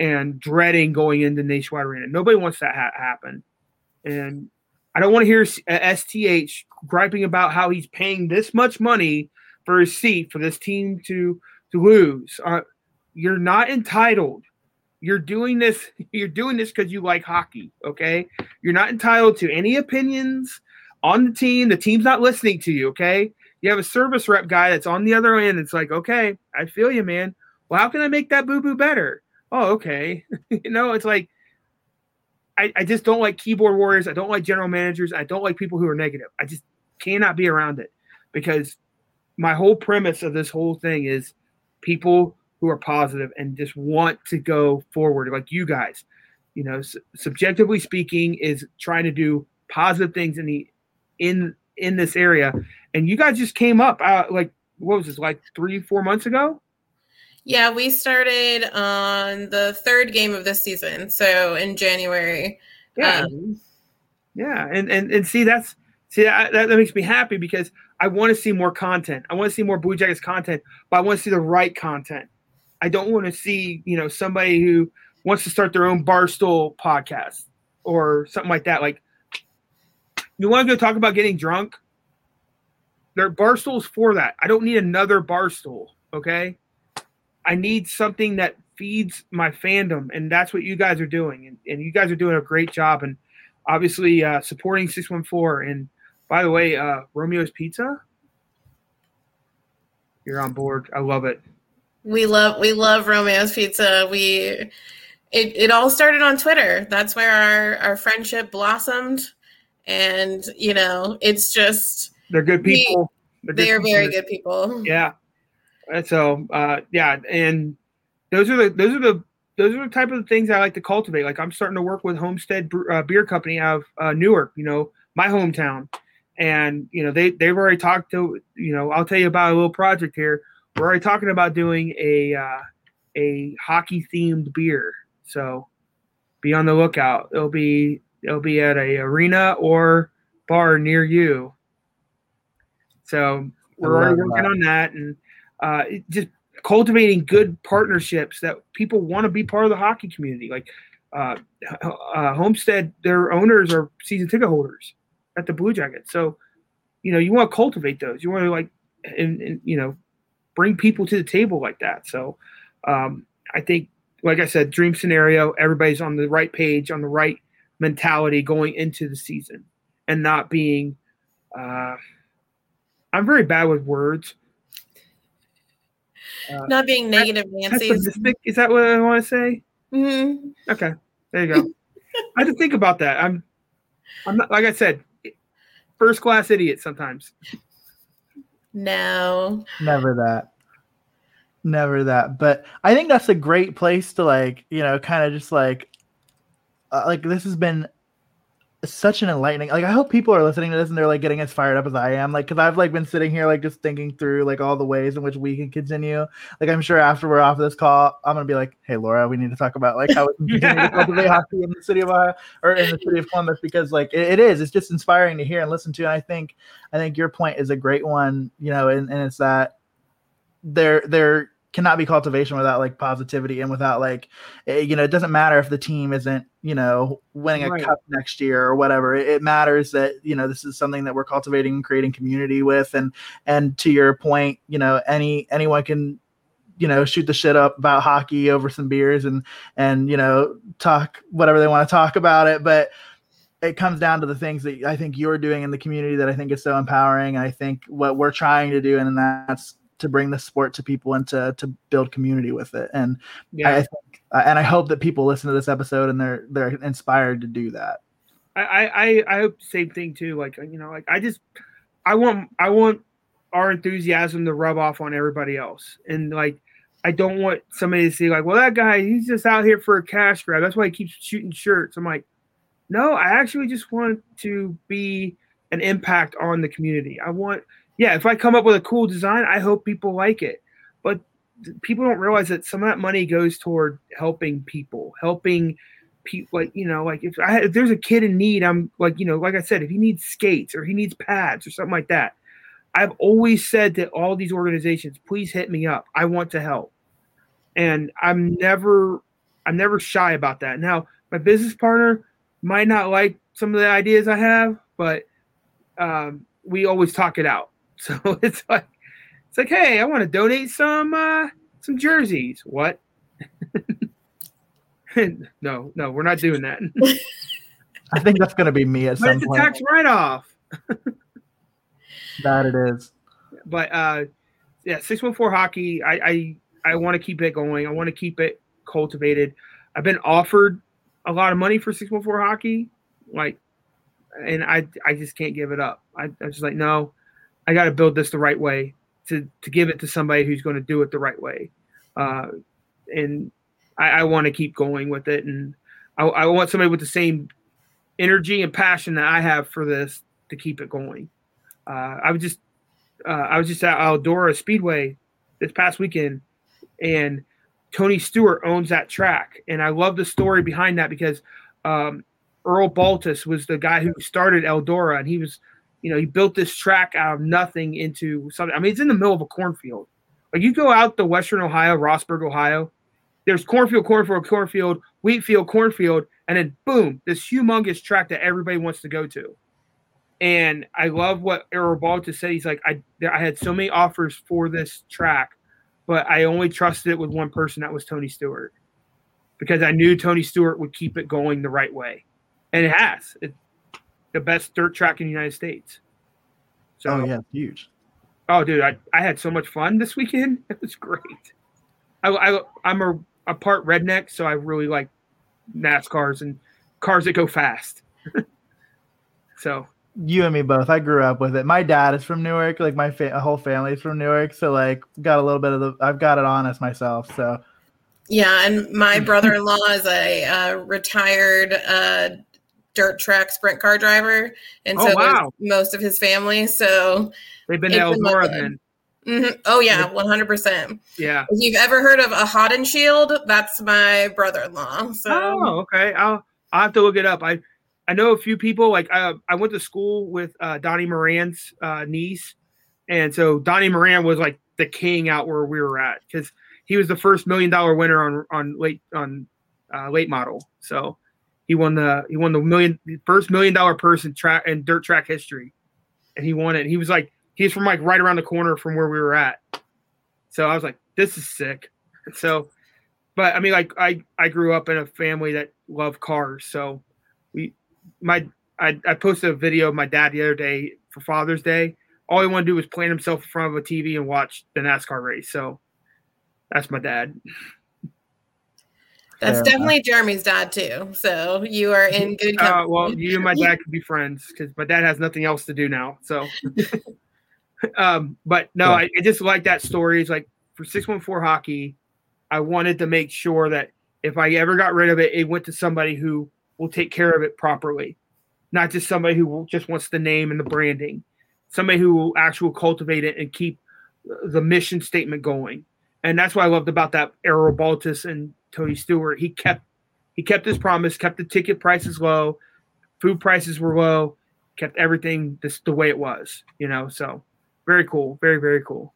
and dreading going into Nationwide Arena. Nobody wants that to ha- happen, and I don't want to hear STH griping about how he's paying this much money for his seat for this team to to lose. Uh, you're not entitled. You're doing this <laughs> you're doing this because you like hockey okay? You're not entitled to any opinions on the team. The team's not listening to you okay? You have a service rep guy that's on the other end it's like okay i feel you man. Well how can i make that boo boo better? Oh okay. <laughs> You know it's like I, I just don't like keyboard warriors. I don't like general managers. I don't like people who are negative. I just cannot be around it because my whole premise of this whole thing is people who are positive and just want to go forward, like you guys. You know, CBJectively speaking, is trying to do positive things in the in in this area, and you guys just came up uh, like what was this like three four months ago? Yeah, we started on the third game of this season, so in January. Yeah, um, yeah, and and and see that's see that, that makes me happy because I want to see more content. I want to see more Blue Jackets content, but I want to see the right content. I don't want to see you know somebody who wants to start their own barstool podcast or something like that. Like, you want to go talk about getting drunk? There are barstools for that. I don't need another barstool. Okay, I need something that feeds my fandom, and that's what you guys are doing. And, and you guys are doing a great job. And obviously uh, supporting six one four. And by the way, uh, Romeo's Pizza, you're on board. I love it. We love we love Romeo's Pizza. We it, it all started on Twitter. That's where our, our friendship blossomed. And, you know, it's just. They're good people. We, they are very good people. Yeah. And So, uh, yeah. And those are the, those are the, those are the type of things I like to cultivate. Like I'm starting to work with Homestead uh, Beer Company out of uh, Newark, you know, my hometown. And, you know, they, they've already talked to, you know, I'll tell you about a little project here. We're already talking about doing a, uh, a hockey themed beer so be on the lookout. It'll be it'll be at a arena or bar near you. So we're already working that. on that and uh, just cultivating good partnerships that people want to be part of the hockey community. Like uh, uh, Homestead, their owners are season ticket holders at the Blue Jackets. So you know you want to cultivate those. You want to like and, and you know bring people to the table like that. So um, I think like I said, dream scenario, everybody's on the right page, on the right mentality going into the season and not being uh I'm very bad with words. Uh, not being negative, Nancy. Is that what I want to say? Mm-hmm. Okay, there you go. <laughs> I had to think about that. I'm, I'm not like I said, first class idiot sometimes. No, never that. Never that. But i think that's a great place to like you know kind of just like uh, like this has been such an enlightening like i hope people are listening to this and they're like getting as fired up as i am like because i've like been sitting here like just thinking through like all the ways in which we can continue. Like i'm sure after we're off this call i'm gonna be like hey laura we need to talk about like how we can <laughs> continue to cultivate <laughs> hockey in the city of ohio or in the city of columbus because like it, it is it's just inspiring to hear and listen to and i think i think your point is a great one you know and, and it's that there there cannot be cultivation without like positivity and without like eh, you know it doesn't matter if the team isn't you know winning a right. cup next year or whatever it, it, matters that you know this is something that we're cultivating and creating community with and and to your point you know any anyone can you know shoot the shit up about hockey over some beers and and you know talk whatever they want to talk about it but it comes down to the things that I think you're doing in the community that I think is so empowering. I think what we're trying to do, and that's to bring the sport to people and to to build community with it. And yeah. I think, and I hope that people listen to this episode and they're they're inspired to do that. I I I hope the same thing too. Like you know, like I just I want I want our enthusiasm to rub off on everybody else, and like I don't want somebody to see like, well, that guy he's just out here for a cash grab. That's why he keeps shooting shirts. I'm like, no, I actually just want to be an impact on the community. I want yeah, if I come up with a cool design, I hope people like it. But people don't realize that some of that money goes toward helping people, helping people. Like you know, like if I if there's a kid in need, I'm like you know, like I said, if he needs skates or he needs pads or something like that, I've always said to all these organizations, please hit me up. I want to help, and I'm never I'm never shy about that. Now, my business partner might not like some of the ideas I have, but um, we always talk it out. <laughs> So it's like it's like, hey, I want to donate some uh some jerseys. What? <laughs> no, no, we're not doing that. <laughs> I think that's gonna be me at but some it's point. a tax write off. that it is. But uh yeah, six one four hockey. I I, I want to keep it going. I want to keep it cultivated. I've been offered a lot of money for six one four hockey, like, and I I just can't give it up. I, I'm just like no, I got to build this the right way to to give it to somebody who's going to do it the right way. Uh, and I, I want to keep going with it, and I, I, want somebody with the same energy and passion that I have for this to keep it going. Uh, I was just uh, I was just at Eldora Speedway this past weekend, and Tony Stewart owns that track. And I love the story behind that because um, Earl Baltes was the guy who started Eldora, and he was, you know, he built this track out of nothing into something. I mean, it's in the middle of a cornfield. Like you go out to Western Ohio, Rossburg, Ohio, there's cornfield, cornfield, cornfield, wheat field, cornfield, and then boom, this humongous track that everybody wants to go to. And I love what Earl Baltes said. He's like, I, I had so many offers for this track, but I only trusted it with one person. That was Tony Stewart, because I knew Tony Stewart would keep it going the right way, and it has. It's the best dirt track in the United States. So oh yeah, huge. Oh, dude, I, I had so much fun this weekend. <laughs> It was great. I, I I'm a, a part redneck, so I really like NASCARs and cars that go fast. <laughs> so you and me both. I grew up with it. My dad is from Newark. Like my fa- whole family is from Newark. So like got a little bit of the. I've got it on us myself. So yeah, and my <laughs> brother-in-law is a uh, retired uh, dirt track sprint car driver, and Oh, so wow. most of his family. So they've been to Eldora then. mhm. oh yeah, one hundred percent. Yeah. If you've ever heard of a and Shield, that's my brother-in-law. So Oh, okay. I'll I'll have to look it up. I I know a few people. Like I I went to school with uh, Donnie Moran's uh, niece, and so Donnie Moran was like the king out where we were at because he was the first million dollar winner on on late on uh, late model. So he won the he won the million first million dollar person track in dirt track history, and he won it. He was like he's from like right around the corner from where we were at. So I was like, this is sick. So but I mean, like I I grew up in a family that loved cars, so we my I, I posted a video of my dad the other day for Father's Day. All he wanted to do was plant himself in front of a TV and watch the NASCAR race. So that's my dad. That's Fair definitely Jeremy's dad too. So you are in good Uh, company. well, you and my dad could be friends because my dad has nothing else to do now. So, <laughs> um, but no, Yeah. I, I just like that story. It's like for six one four hockey, I wanted to make sure that if I ever got rid of it, it went to somebody who will take care of it properly, not just somebody who just wants the name and the branding, somebody who will actually cultivate it and keep the mission statement going. And that's what I loved about that Earl Baltes and Tony Stewart. He kept he kept his promise, kept the ticket prices low, food prices were low, kept everything this the way it was, you know. So very cool, very very cool.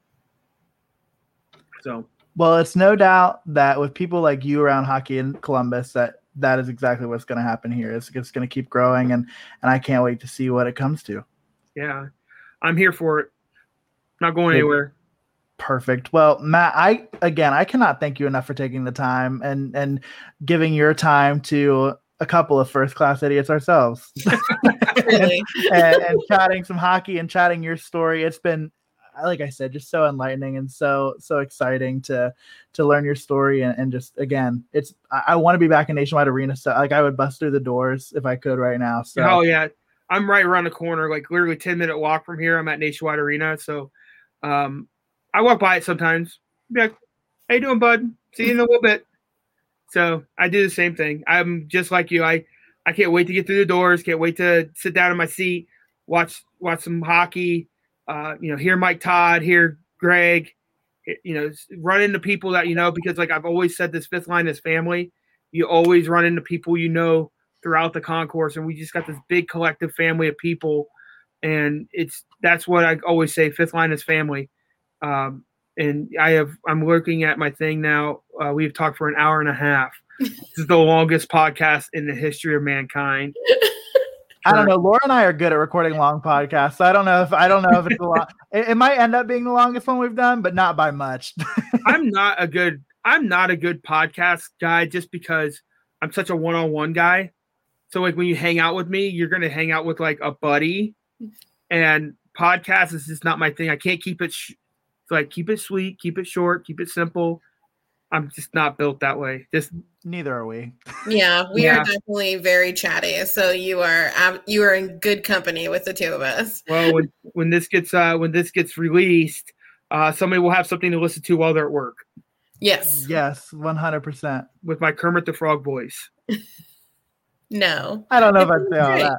So well, it's no doubt that with people like you around hockey in Columbus, that that is exactly what's going to happen here. It's, it's going to keep growing, and and I can't wait to see what it comes to. yeah, I'm here for it. Not going anywhere. Perfect. Well, Matt, I again, I cannot thank you enough for taking the time and and giving your time to a couple of first class idiots ourselves <laughs> <laughs> really. and, and chatting some hockey and chatting your story. It's been, like I said, just so enlightening and so so exciting to to learn your story and, and just again, it's I, I want to be back in Nationwide Arena. So like I would bust through the doors if I could right now. So Oh yeah, I'm right around the corner, like literally 10 minute walk from here. I'm at Nationwide Arena, so um, I walk by it sometimes. Be like, "How you doing, bud? See you in a little bit." So I do the same thing. I'm just like you. I I can't wait to get through the doors. Can't wait to sit down in my seat, watch watch some hockey. Uh, you know, hear Mike Todd, hear Greg. You know, run into people that you know because, like I've always said, this fifth line is family. You always run into people you know throughout the concourse, and we just got this big collective family of people, and it's that's what I always say: fifth line is family. Um, and I have I'm looking at my thing now. Uh, we've talked for an hour and a half. <laughs> this is the longest podcast in the history of mankind. I don't know. Laura and I are good at recording long podcasts. So I don't know if I don't know if it's a lot. <laughs> It, it might end up being the longest one we've done, but not by much. <laughs> I'm not a good I'm not a good podcast guy just because I'm such a one-on-one guy. So like when you hang out with me, you're gonna hang out with like a buddy, and podcast is just not my thing. I can't keep it. Sh- it's like keep it sweet, keep it short, keep it simple. I'm just not built that way. Just Neither are we. Yeah, we Yeah. are definitely very chatty. So you are ab- you are in good company with the two of us. well when when this gets uh when this gets released, uh somebody will have something to listen to while they're at work Yes. Yes, one hundred percent. with my Kermit the Frog voice. <laughs> No. I don't know if I'd say all <laughs> that.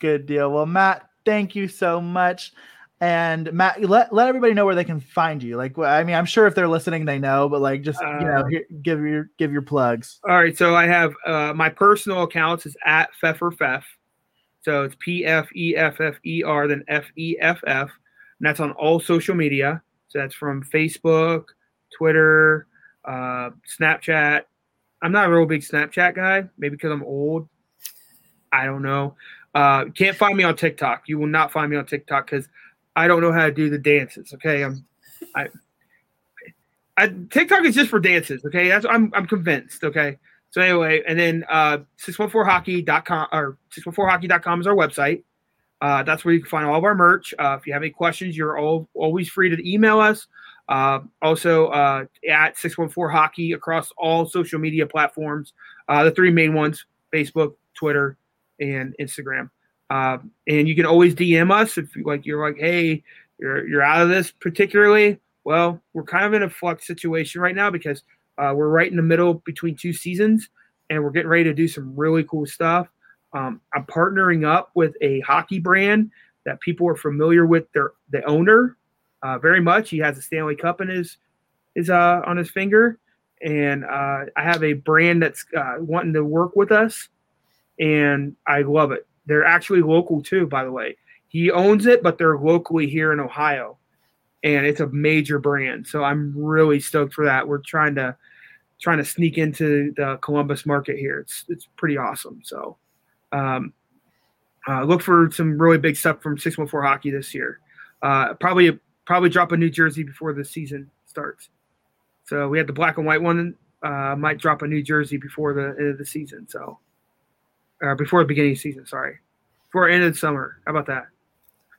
Good deal. Well, Matt, thank you so much. And Matt, let, let everybody know where they can find you. Like, I mean, I'm sure if they're listening, they know, but like, just you know, Uh, here, give your give your plugs. All right, so I have uh, my personal accounts is at Pfeffer So it's P F E F F E R, then F E F F. And that's on all social media. So that's from Facebook, Twitter, uh, Snapchat. I'm not a real big Snapchat guy, maybe because I'm old. I don't know. Uh, can't find me on TikTok. You will not find me on TikTok because I don't know how to do the dances. Okay, I'm, I, I TikTok is just for dances. Okay, that's I'm I'm convinced. Okay, so anyway, and then uh, 614hockey.com or 614hockey.com is our website. Uh, that's where you can find all of our merch. Uh, if you have any questions, you're all, always free to email us. Uh, also uh, at 614 Hockey across all social media platforms, uh, the three main ones Facebook, Twitter, and Instagram. Uh, and you can always DM us if you like. You're like, hey, you're you're out of this particularly. Well, we're kind of in a flux situation right now because uh, we're right in the middle between two seasons, and we're getting ready to do some really cool stuff. Um, I'm partnering up with a hockey brand that people are familiar with their the owner uh, very much. He has a Stanley Cup in his is uh, on his finger, and uh, I have a brand that's uh, wanting to work with us, and I love it. They're actually local too, by the way. He owns it, but they're locally here in Ohio, and it's a major brand. So I'm really stoked for that. We're trying to trying to sneak into the Columbus market here. It's it's pretty awesome. So um, uh, look for some really big stuff from 614 Hockey this year. Uh, probably probably drop a new jersey before the season starts. So we had the black and white one. Uh, might drop a new jersey before the end of the season. So uh, before the beginning of the season. Sorry, before end of summer. How about that?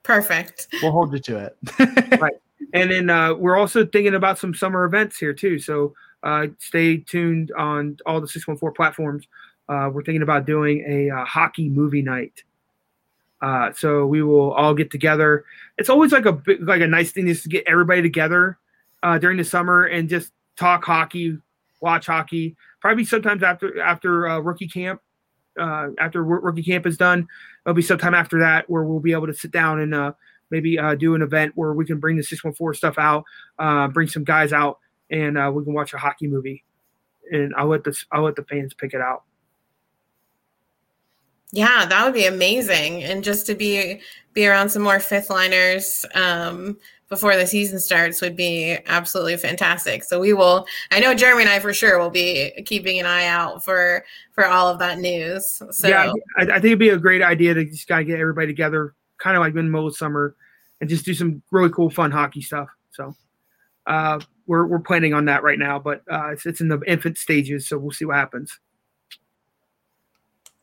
Perfect. We'll hold you to it. <laughs> Right. And then uh, we're also thinking about some summer events here too. So uh, stay tuned on all the 614 platforms. Uh, we're thinking about doing a uh, hockey movie night. Uh, so we will all get together. It's always like a big, like a nice thing just to get everybody together uh, during the summer and just talk hockey, watch hockey. Probably sometimes after after uh, rookie camp, uh, after rookie camp is done, it'll be sometime after that where we'll be able to sit down and uh, maybe uh, do an event where we can bring the 614 stuff out, uh, bring some guys out, and uh, we can watch a hockey movie. And I'll let the I'll let the fans pick it out. Yeah, that would be amazing. And just to be be around some more fifth liners um, before the season starts would be absolutely fantastic. So we will. I know Jeremy and I for sure will be keeping an eye out for for all of that news. So yeah, I, I think it'd be a great idea to just kind of get everybody together, kind of like in middle of summer, and just do some really cool, fun hockey stuff. So uh, we're we're planning on that right now, but uh, it's it's in the infant stages, so we'll see what happens.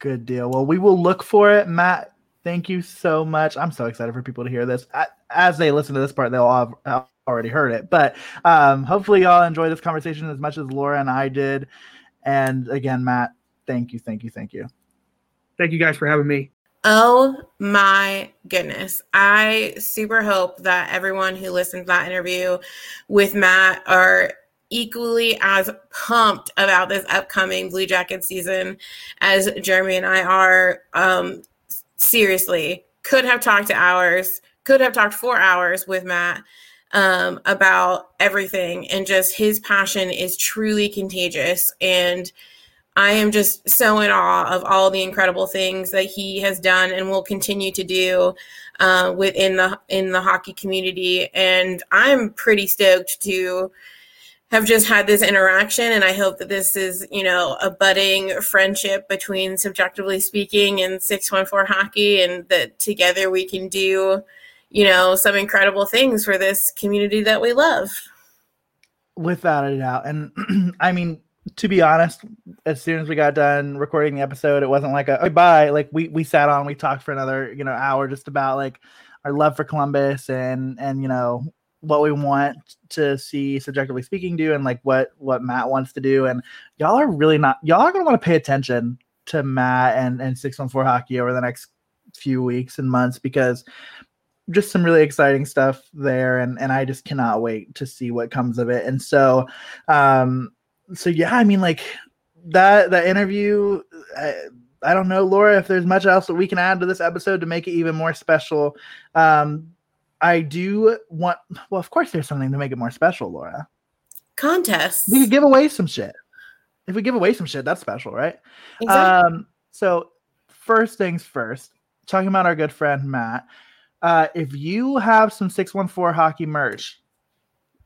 Good deal. Well, we will look for it, Matt. Thank you so much. I'm so excited for people to hear this. As they listen to this part, they'll all have already heard it. But um, hopefully, y'all enjoy this conversation as much as Laura and I did. And again, Matt, thank you, thank you, thank you. Thank you guys for having me. Oh my goodness. I super hope that everyone who listened to that interview with Matt are equally as pumped about this upcoming Blue Jacket season as Jeremy and I are. Um, seriously, could have talked to hours, could have talked four hours with Matt um, about everything. And just his passion is truly contagious. And I am just so in awe of all the incredible things that he has done and will continue to do uh, within the in the hockey community. And I'm pretty stoked to have just had this interaction, and I hope that this is you know a budding friendship between CBJectively speaking and six one four hockey, and that together we can do you know some incredible things for this community that we love. Without a doubt, and <clears throat> I mean to be honest, as soon as we got done recording the episode, it wasn't like a oh, bye. Like we we sat on, we talked for another you know hour just about like our love for Columbus and and you know what we want to see CBJectively speaking do and like what what Matt wants to do and y'all are really not y'all are going to want to pay attention to Matt and and 614 hockey over the next few weeks and months because just some really exciting stuff there and and I just cannot wait to see what comes of it and so um so yeah, I mean, like that that interview. I, I don't know, Laura, if there's much else that we can add to this episode to make it even more special. Um, I do want. Well, of course, there's something to make it more special, Laura. Contests. We could give away some shit. If we give away some shit, that's special, right? Exactly. Um, so first things first, talking about our good friend Matt. Uh, if you have some 614 hockey merch,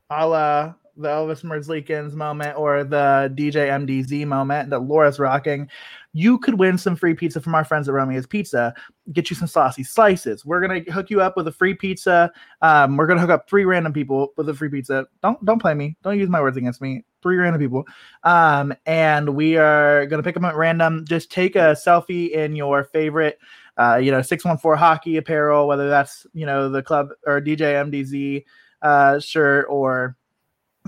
a la the Elvis Merzlikins moment or the DJ MDZ moment that Laura's rocking, you could win some free pizza from our friends at Romeo's Pizza. Get you some saucy slices. We're gonna hook you up with a free pizza. Um, we're gonna hook up three random people with a free pizza. Don't don't play me. Don't use my words against me. Three random people. Um, and we are gonna pick them at random. Just take a selfie in your favorite uh, you know, 614 hockey apparel, whether that's, you know, the club or DJ MDZ uh, shirt or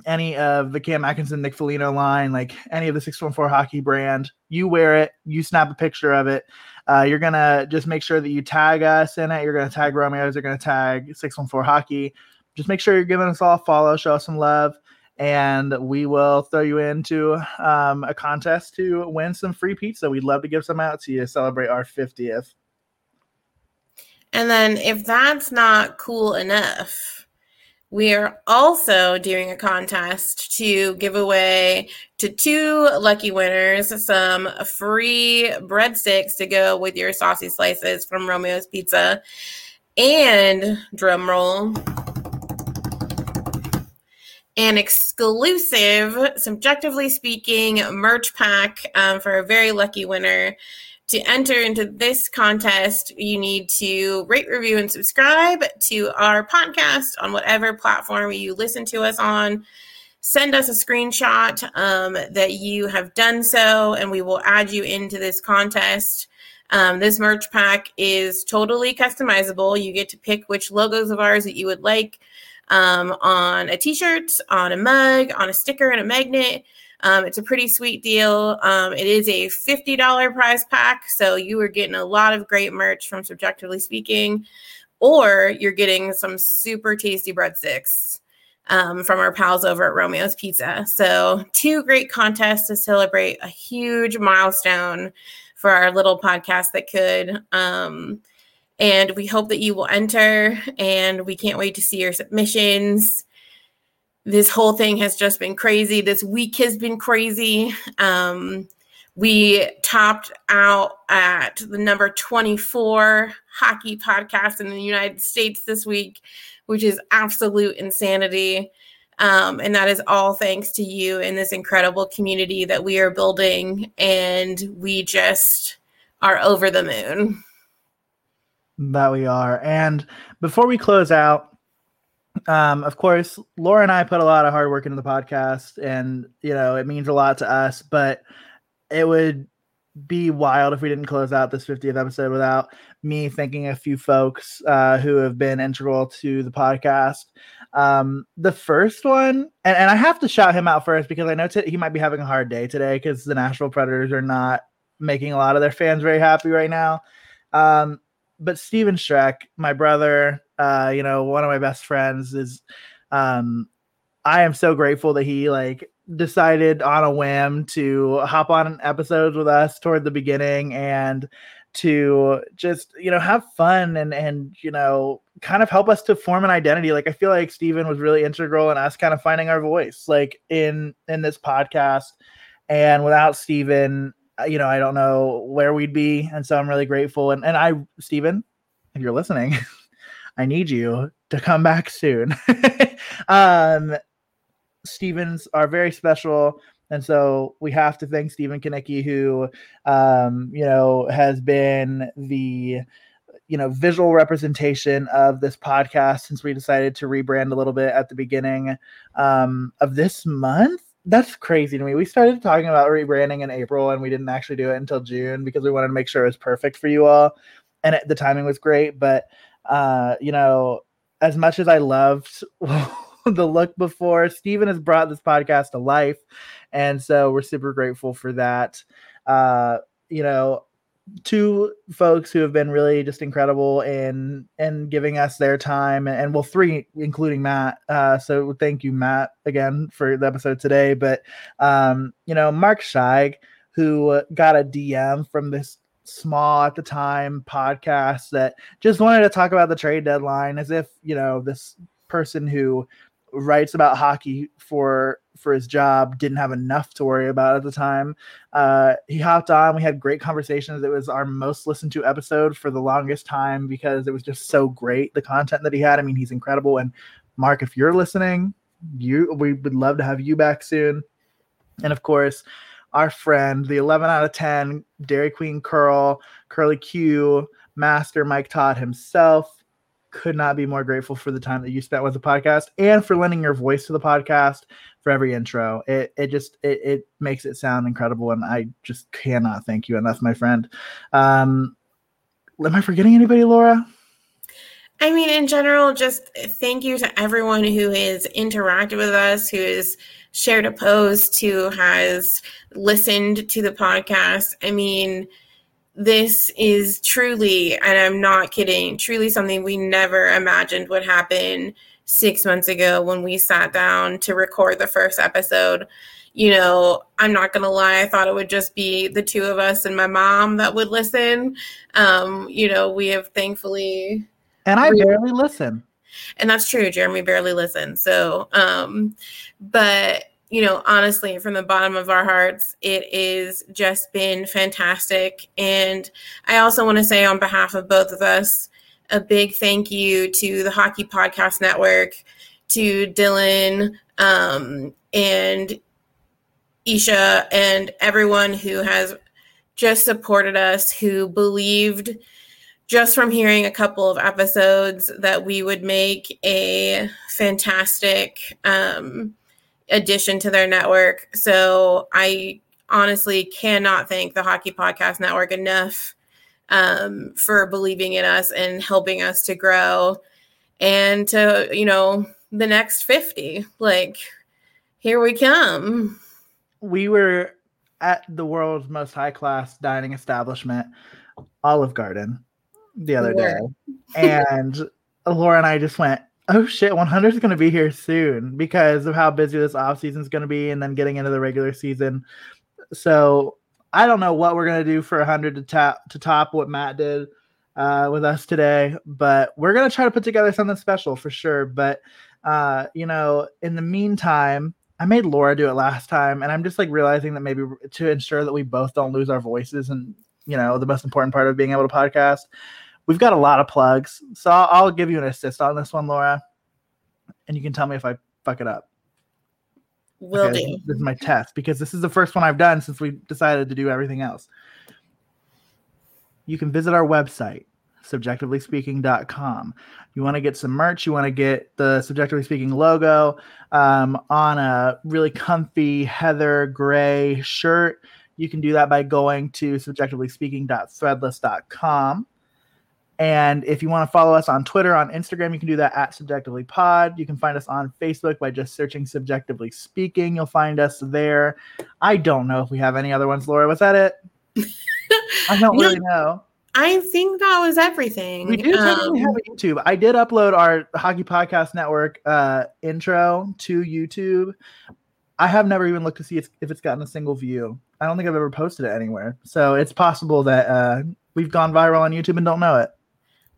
any of the Cam Atkinson, Nick Foligno line, like any of the 614 hockey brand, you wear it, you snap a picture of it. Uh, you're going to just make sure that you tag us in it. You're going to tag Romeo's, you're going to tag 614 hockey. Just make sure you're giving us all a follow, show us some love, and we will throw you into um, a contest to win some free pizza. We'd love to give some out to you to celebrate our 50th. And then if that's not cool enough, we are also doing a contest to give away to two lucky winners some free breadsticks to go with your saucy slices from Romeo's Pizza. And drum roll, an exclusive, CBJectively speaking, merch pack um, for a very lucky winner to enter into this contest, you need to rate, review, and subscribe to our podcast on whatever platform you listen to us on. Send us a screenshot um, that you have done so, and we will add you into this contest. Um, this merch pack is totally customizable. You get to pick which logos of ours that you would like um, on a t shirt, on a mug, on a sticker, and a magnet. Um, it's a pretty sweet deal. Um, it is a $50 prize pack. So you are getting a lot of great merch from CBJectively Speaking, or you're getting some super tasty breadsticks um, from our pals over at Romeo's Pizza. So, two great contests to celebrate a huge milestone for our little podcast that could. Um, and we hope that you will enter, and we can't wait to see your submissions this whole thing has just been crazy. This week has been crazy. Um, we topped out at the number 24 hockey podcast in the United States this week, which is absolute insanity. Um, and that is all thanks to you and this incredible community that we are building. And we just are over the moon. That we are. And before we close out, um, of course, Laura and I put a lot of hard work into the podcast, and you know it means a lot to us. But it would be wild if we didn't close out this 50th episode without me thanking a few folks uh, who have been integral to the podcast. Um, the first one, and, and I have to shout him out first because I know t- he might be having a hard day today because the Nashville Predators are not making a lot of their fans very happy right now. Um, but Steven Streck, my brother, uh, you know, one of my best friends is um I am so grateful that he like decided on a whim to hop on episodes with us toward the beginning and to just you know have fun and and you know kind of help us to form an identity. Like i feel like steven was really integral in us kind of finding our voice like in in this podcast. And without steven you know i don't know where we'd be and so i'm really grateful and and i Stephen, if you're listening <laughs> I need you to come back soon. <laughs> um, Stevens are very special. And so we have to thank Stephen Kanicki, who, um, you know, has been the, you know, visual representation of this podcast since we decided to rebrand a little bit at the beginning um, of this month. That's crazy to me. We started talking about rebranding in April and we didn't actually do it until June because we wanted to make sure it was perfect for you all. And it, the timing was great. But uh, you know, as much as I loved <laughs> the look before, Steven has brought this podcast to life. And so we're super grateful for that. Uh, you know, two folks who have been really just incredible in in giving us their time and, and well three including matt. Uh so thank you matt again for the episode today. But um you know mark scheig who got a dm from this small at the time podcast that just wanted to talk about the trade deadline as if, you know, this person who writes about hockey for for his job didn't have enough to worry about at the time. Uh he hopped on we had great conversations. It was our most listened to episode for the longest time because it was just so great the content that he had. I mean he's incredible. And mark if you're listening you we would love to have you back soon. And of course our friend the 11 out of 10 dairy queen curl curly q master mike todd himself. Could not be more grateful for the time that you spent with the podcast and for lending your voice to the podcast for every intro. It it just it, it makes it sound incredible, and I just cannot thank you enough, my friend. Um, am I forgetting anybody, Laura? I mean, in general, just thank you to everyone who has interacted with us, who has shared a post, who has listened to the podcast. I mean, this is truly, and I'm not kidding, truly something we never imagined would happen six months ago when we sat down to record the first episode. You know, I'm not going to lie, I thought it would just be the two of us and my mom that would listen. Um, you know, we have thankfully. And I barely listen. And that's true. Jeremy barely listens. So, um, but you know, honestly, from the bottom of our hearts, it is just been fantastic. And I also want to say, on behalf of both of us, a big thank you to the Hockey Podcast Network, to Dylan um, and Isha, and everyone who has just supported us, who believed just from hearing a couple of episodes that we would make a fantastic. Um, addition to their network. So I honestly cannot thank the Hockey Podcast Network enough um, for believing in us and helping us to grow and to, you know, the next 50. Like, here we come. We were at the world's most high class dining establishment, Olive Garden, the other day. and <laughs> Laura and I just went, oh shit, 100 is going to be here soon because of how busy this off season is going to be and then getting into the regular season. So I don't know what we're to do for 100 to top to top what Matt did uh, with us today, but we're to try to put together something special for sure. But uh, you know, in the meantime, I made Laura do it last time, and I'm just like realizing that maybe to ensure that we both don't lose our voices and you know the most important part of being able to podcast We've got a lot of plugs, so I'll, I'll give you an assist on this one, Laura, and you can tell me if I fuck it up. Will okay, do. This is my test because this is the first one I've done since we decided to do everything else. You can visit our website, cbjectively cbjectivelyspeaking.com. You want to get some merch, you want to get the CBJectively Speaking logo um, on a really comfy heather gray shirt. You can do that by going to cbjectivelyspeaking.threadless.com. And if you want to follow us on Twitter, on Instagram, you can do that at CBJectively Pod. You can find us on Facebook by just searching CBJectively Speaking. You'll find us there. I don't know if we have any other ones, Laura. Was that it? I don't <laughs> really know. I think that was everything. We do um, have a YouTube. I did upload our Hockey Podcast Network uh, intro to YouTube. I have never even looked to see if, if it's gotten a single view. I don't think I've ever posted it anywhere. So it's possible that uh, we've gone viral on YouTube and don't know it.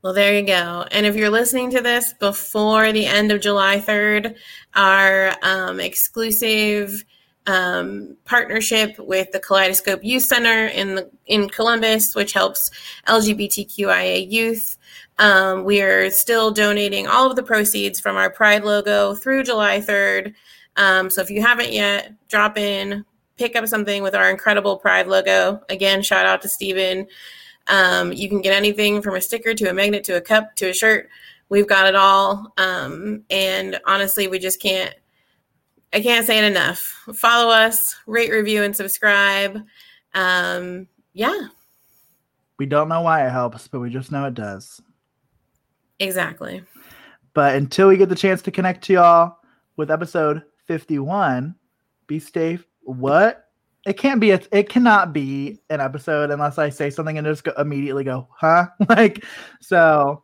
Well, there you go. And if you're listening to this before the end of July 3rd, our um, exclusive um, partnership with the Kaleidoscope Youth Center in the, in Columbus, which helps LGBTQIA youth. Um, we are still donating all of the proceeds from our Pride logo through July 3rd. Um, so if you haven't yet, drop in, pick up something with our incredible Pride logo. Again, shout out to Stephen. Um, you can get anything from a sticker to a magnet to a cup to a shirt. We've got it all. Um, and honestly, we just can't, I can't say it enough. Follow us, rate, review, and subscribe. Um, yeah. We don't know why it helps, but we just know it does. Exactly. But until we get the chance to connect to y'all with episode 51, be safe. What? It can't be a, it cannot be an episode unless I say something and just go, immediately go, huh? <laughs> like, so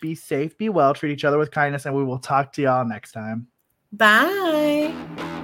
be safe, be well, treat each other with kindness, and we will talk to y'all next time. Bye.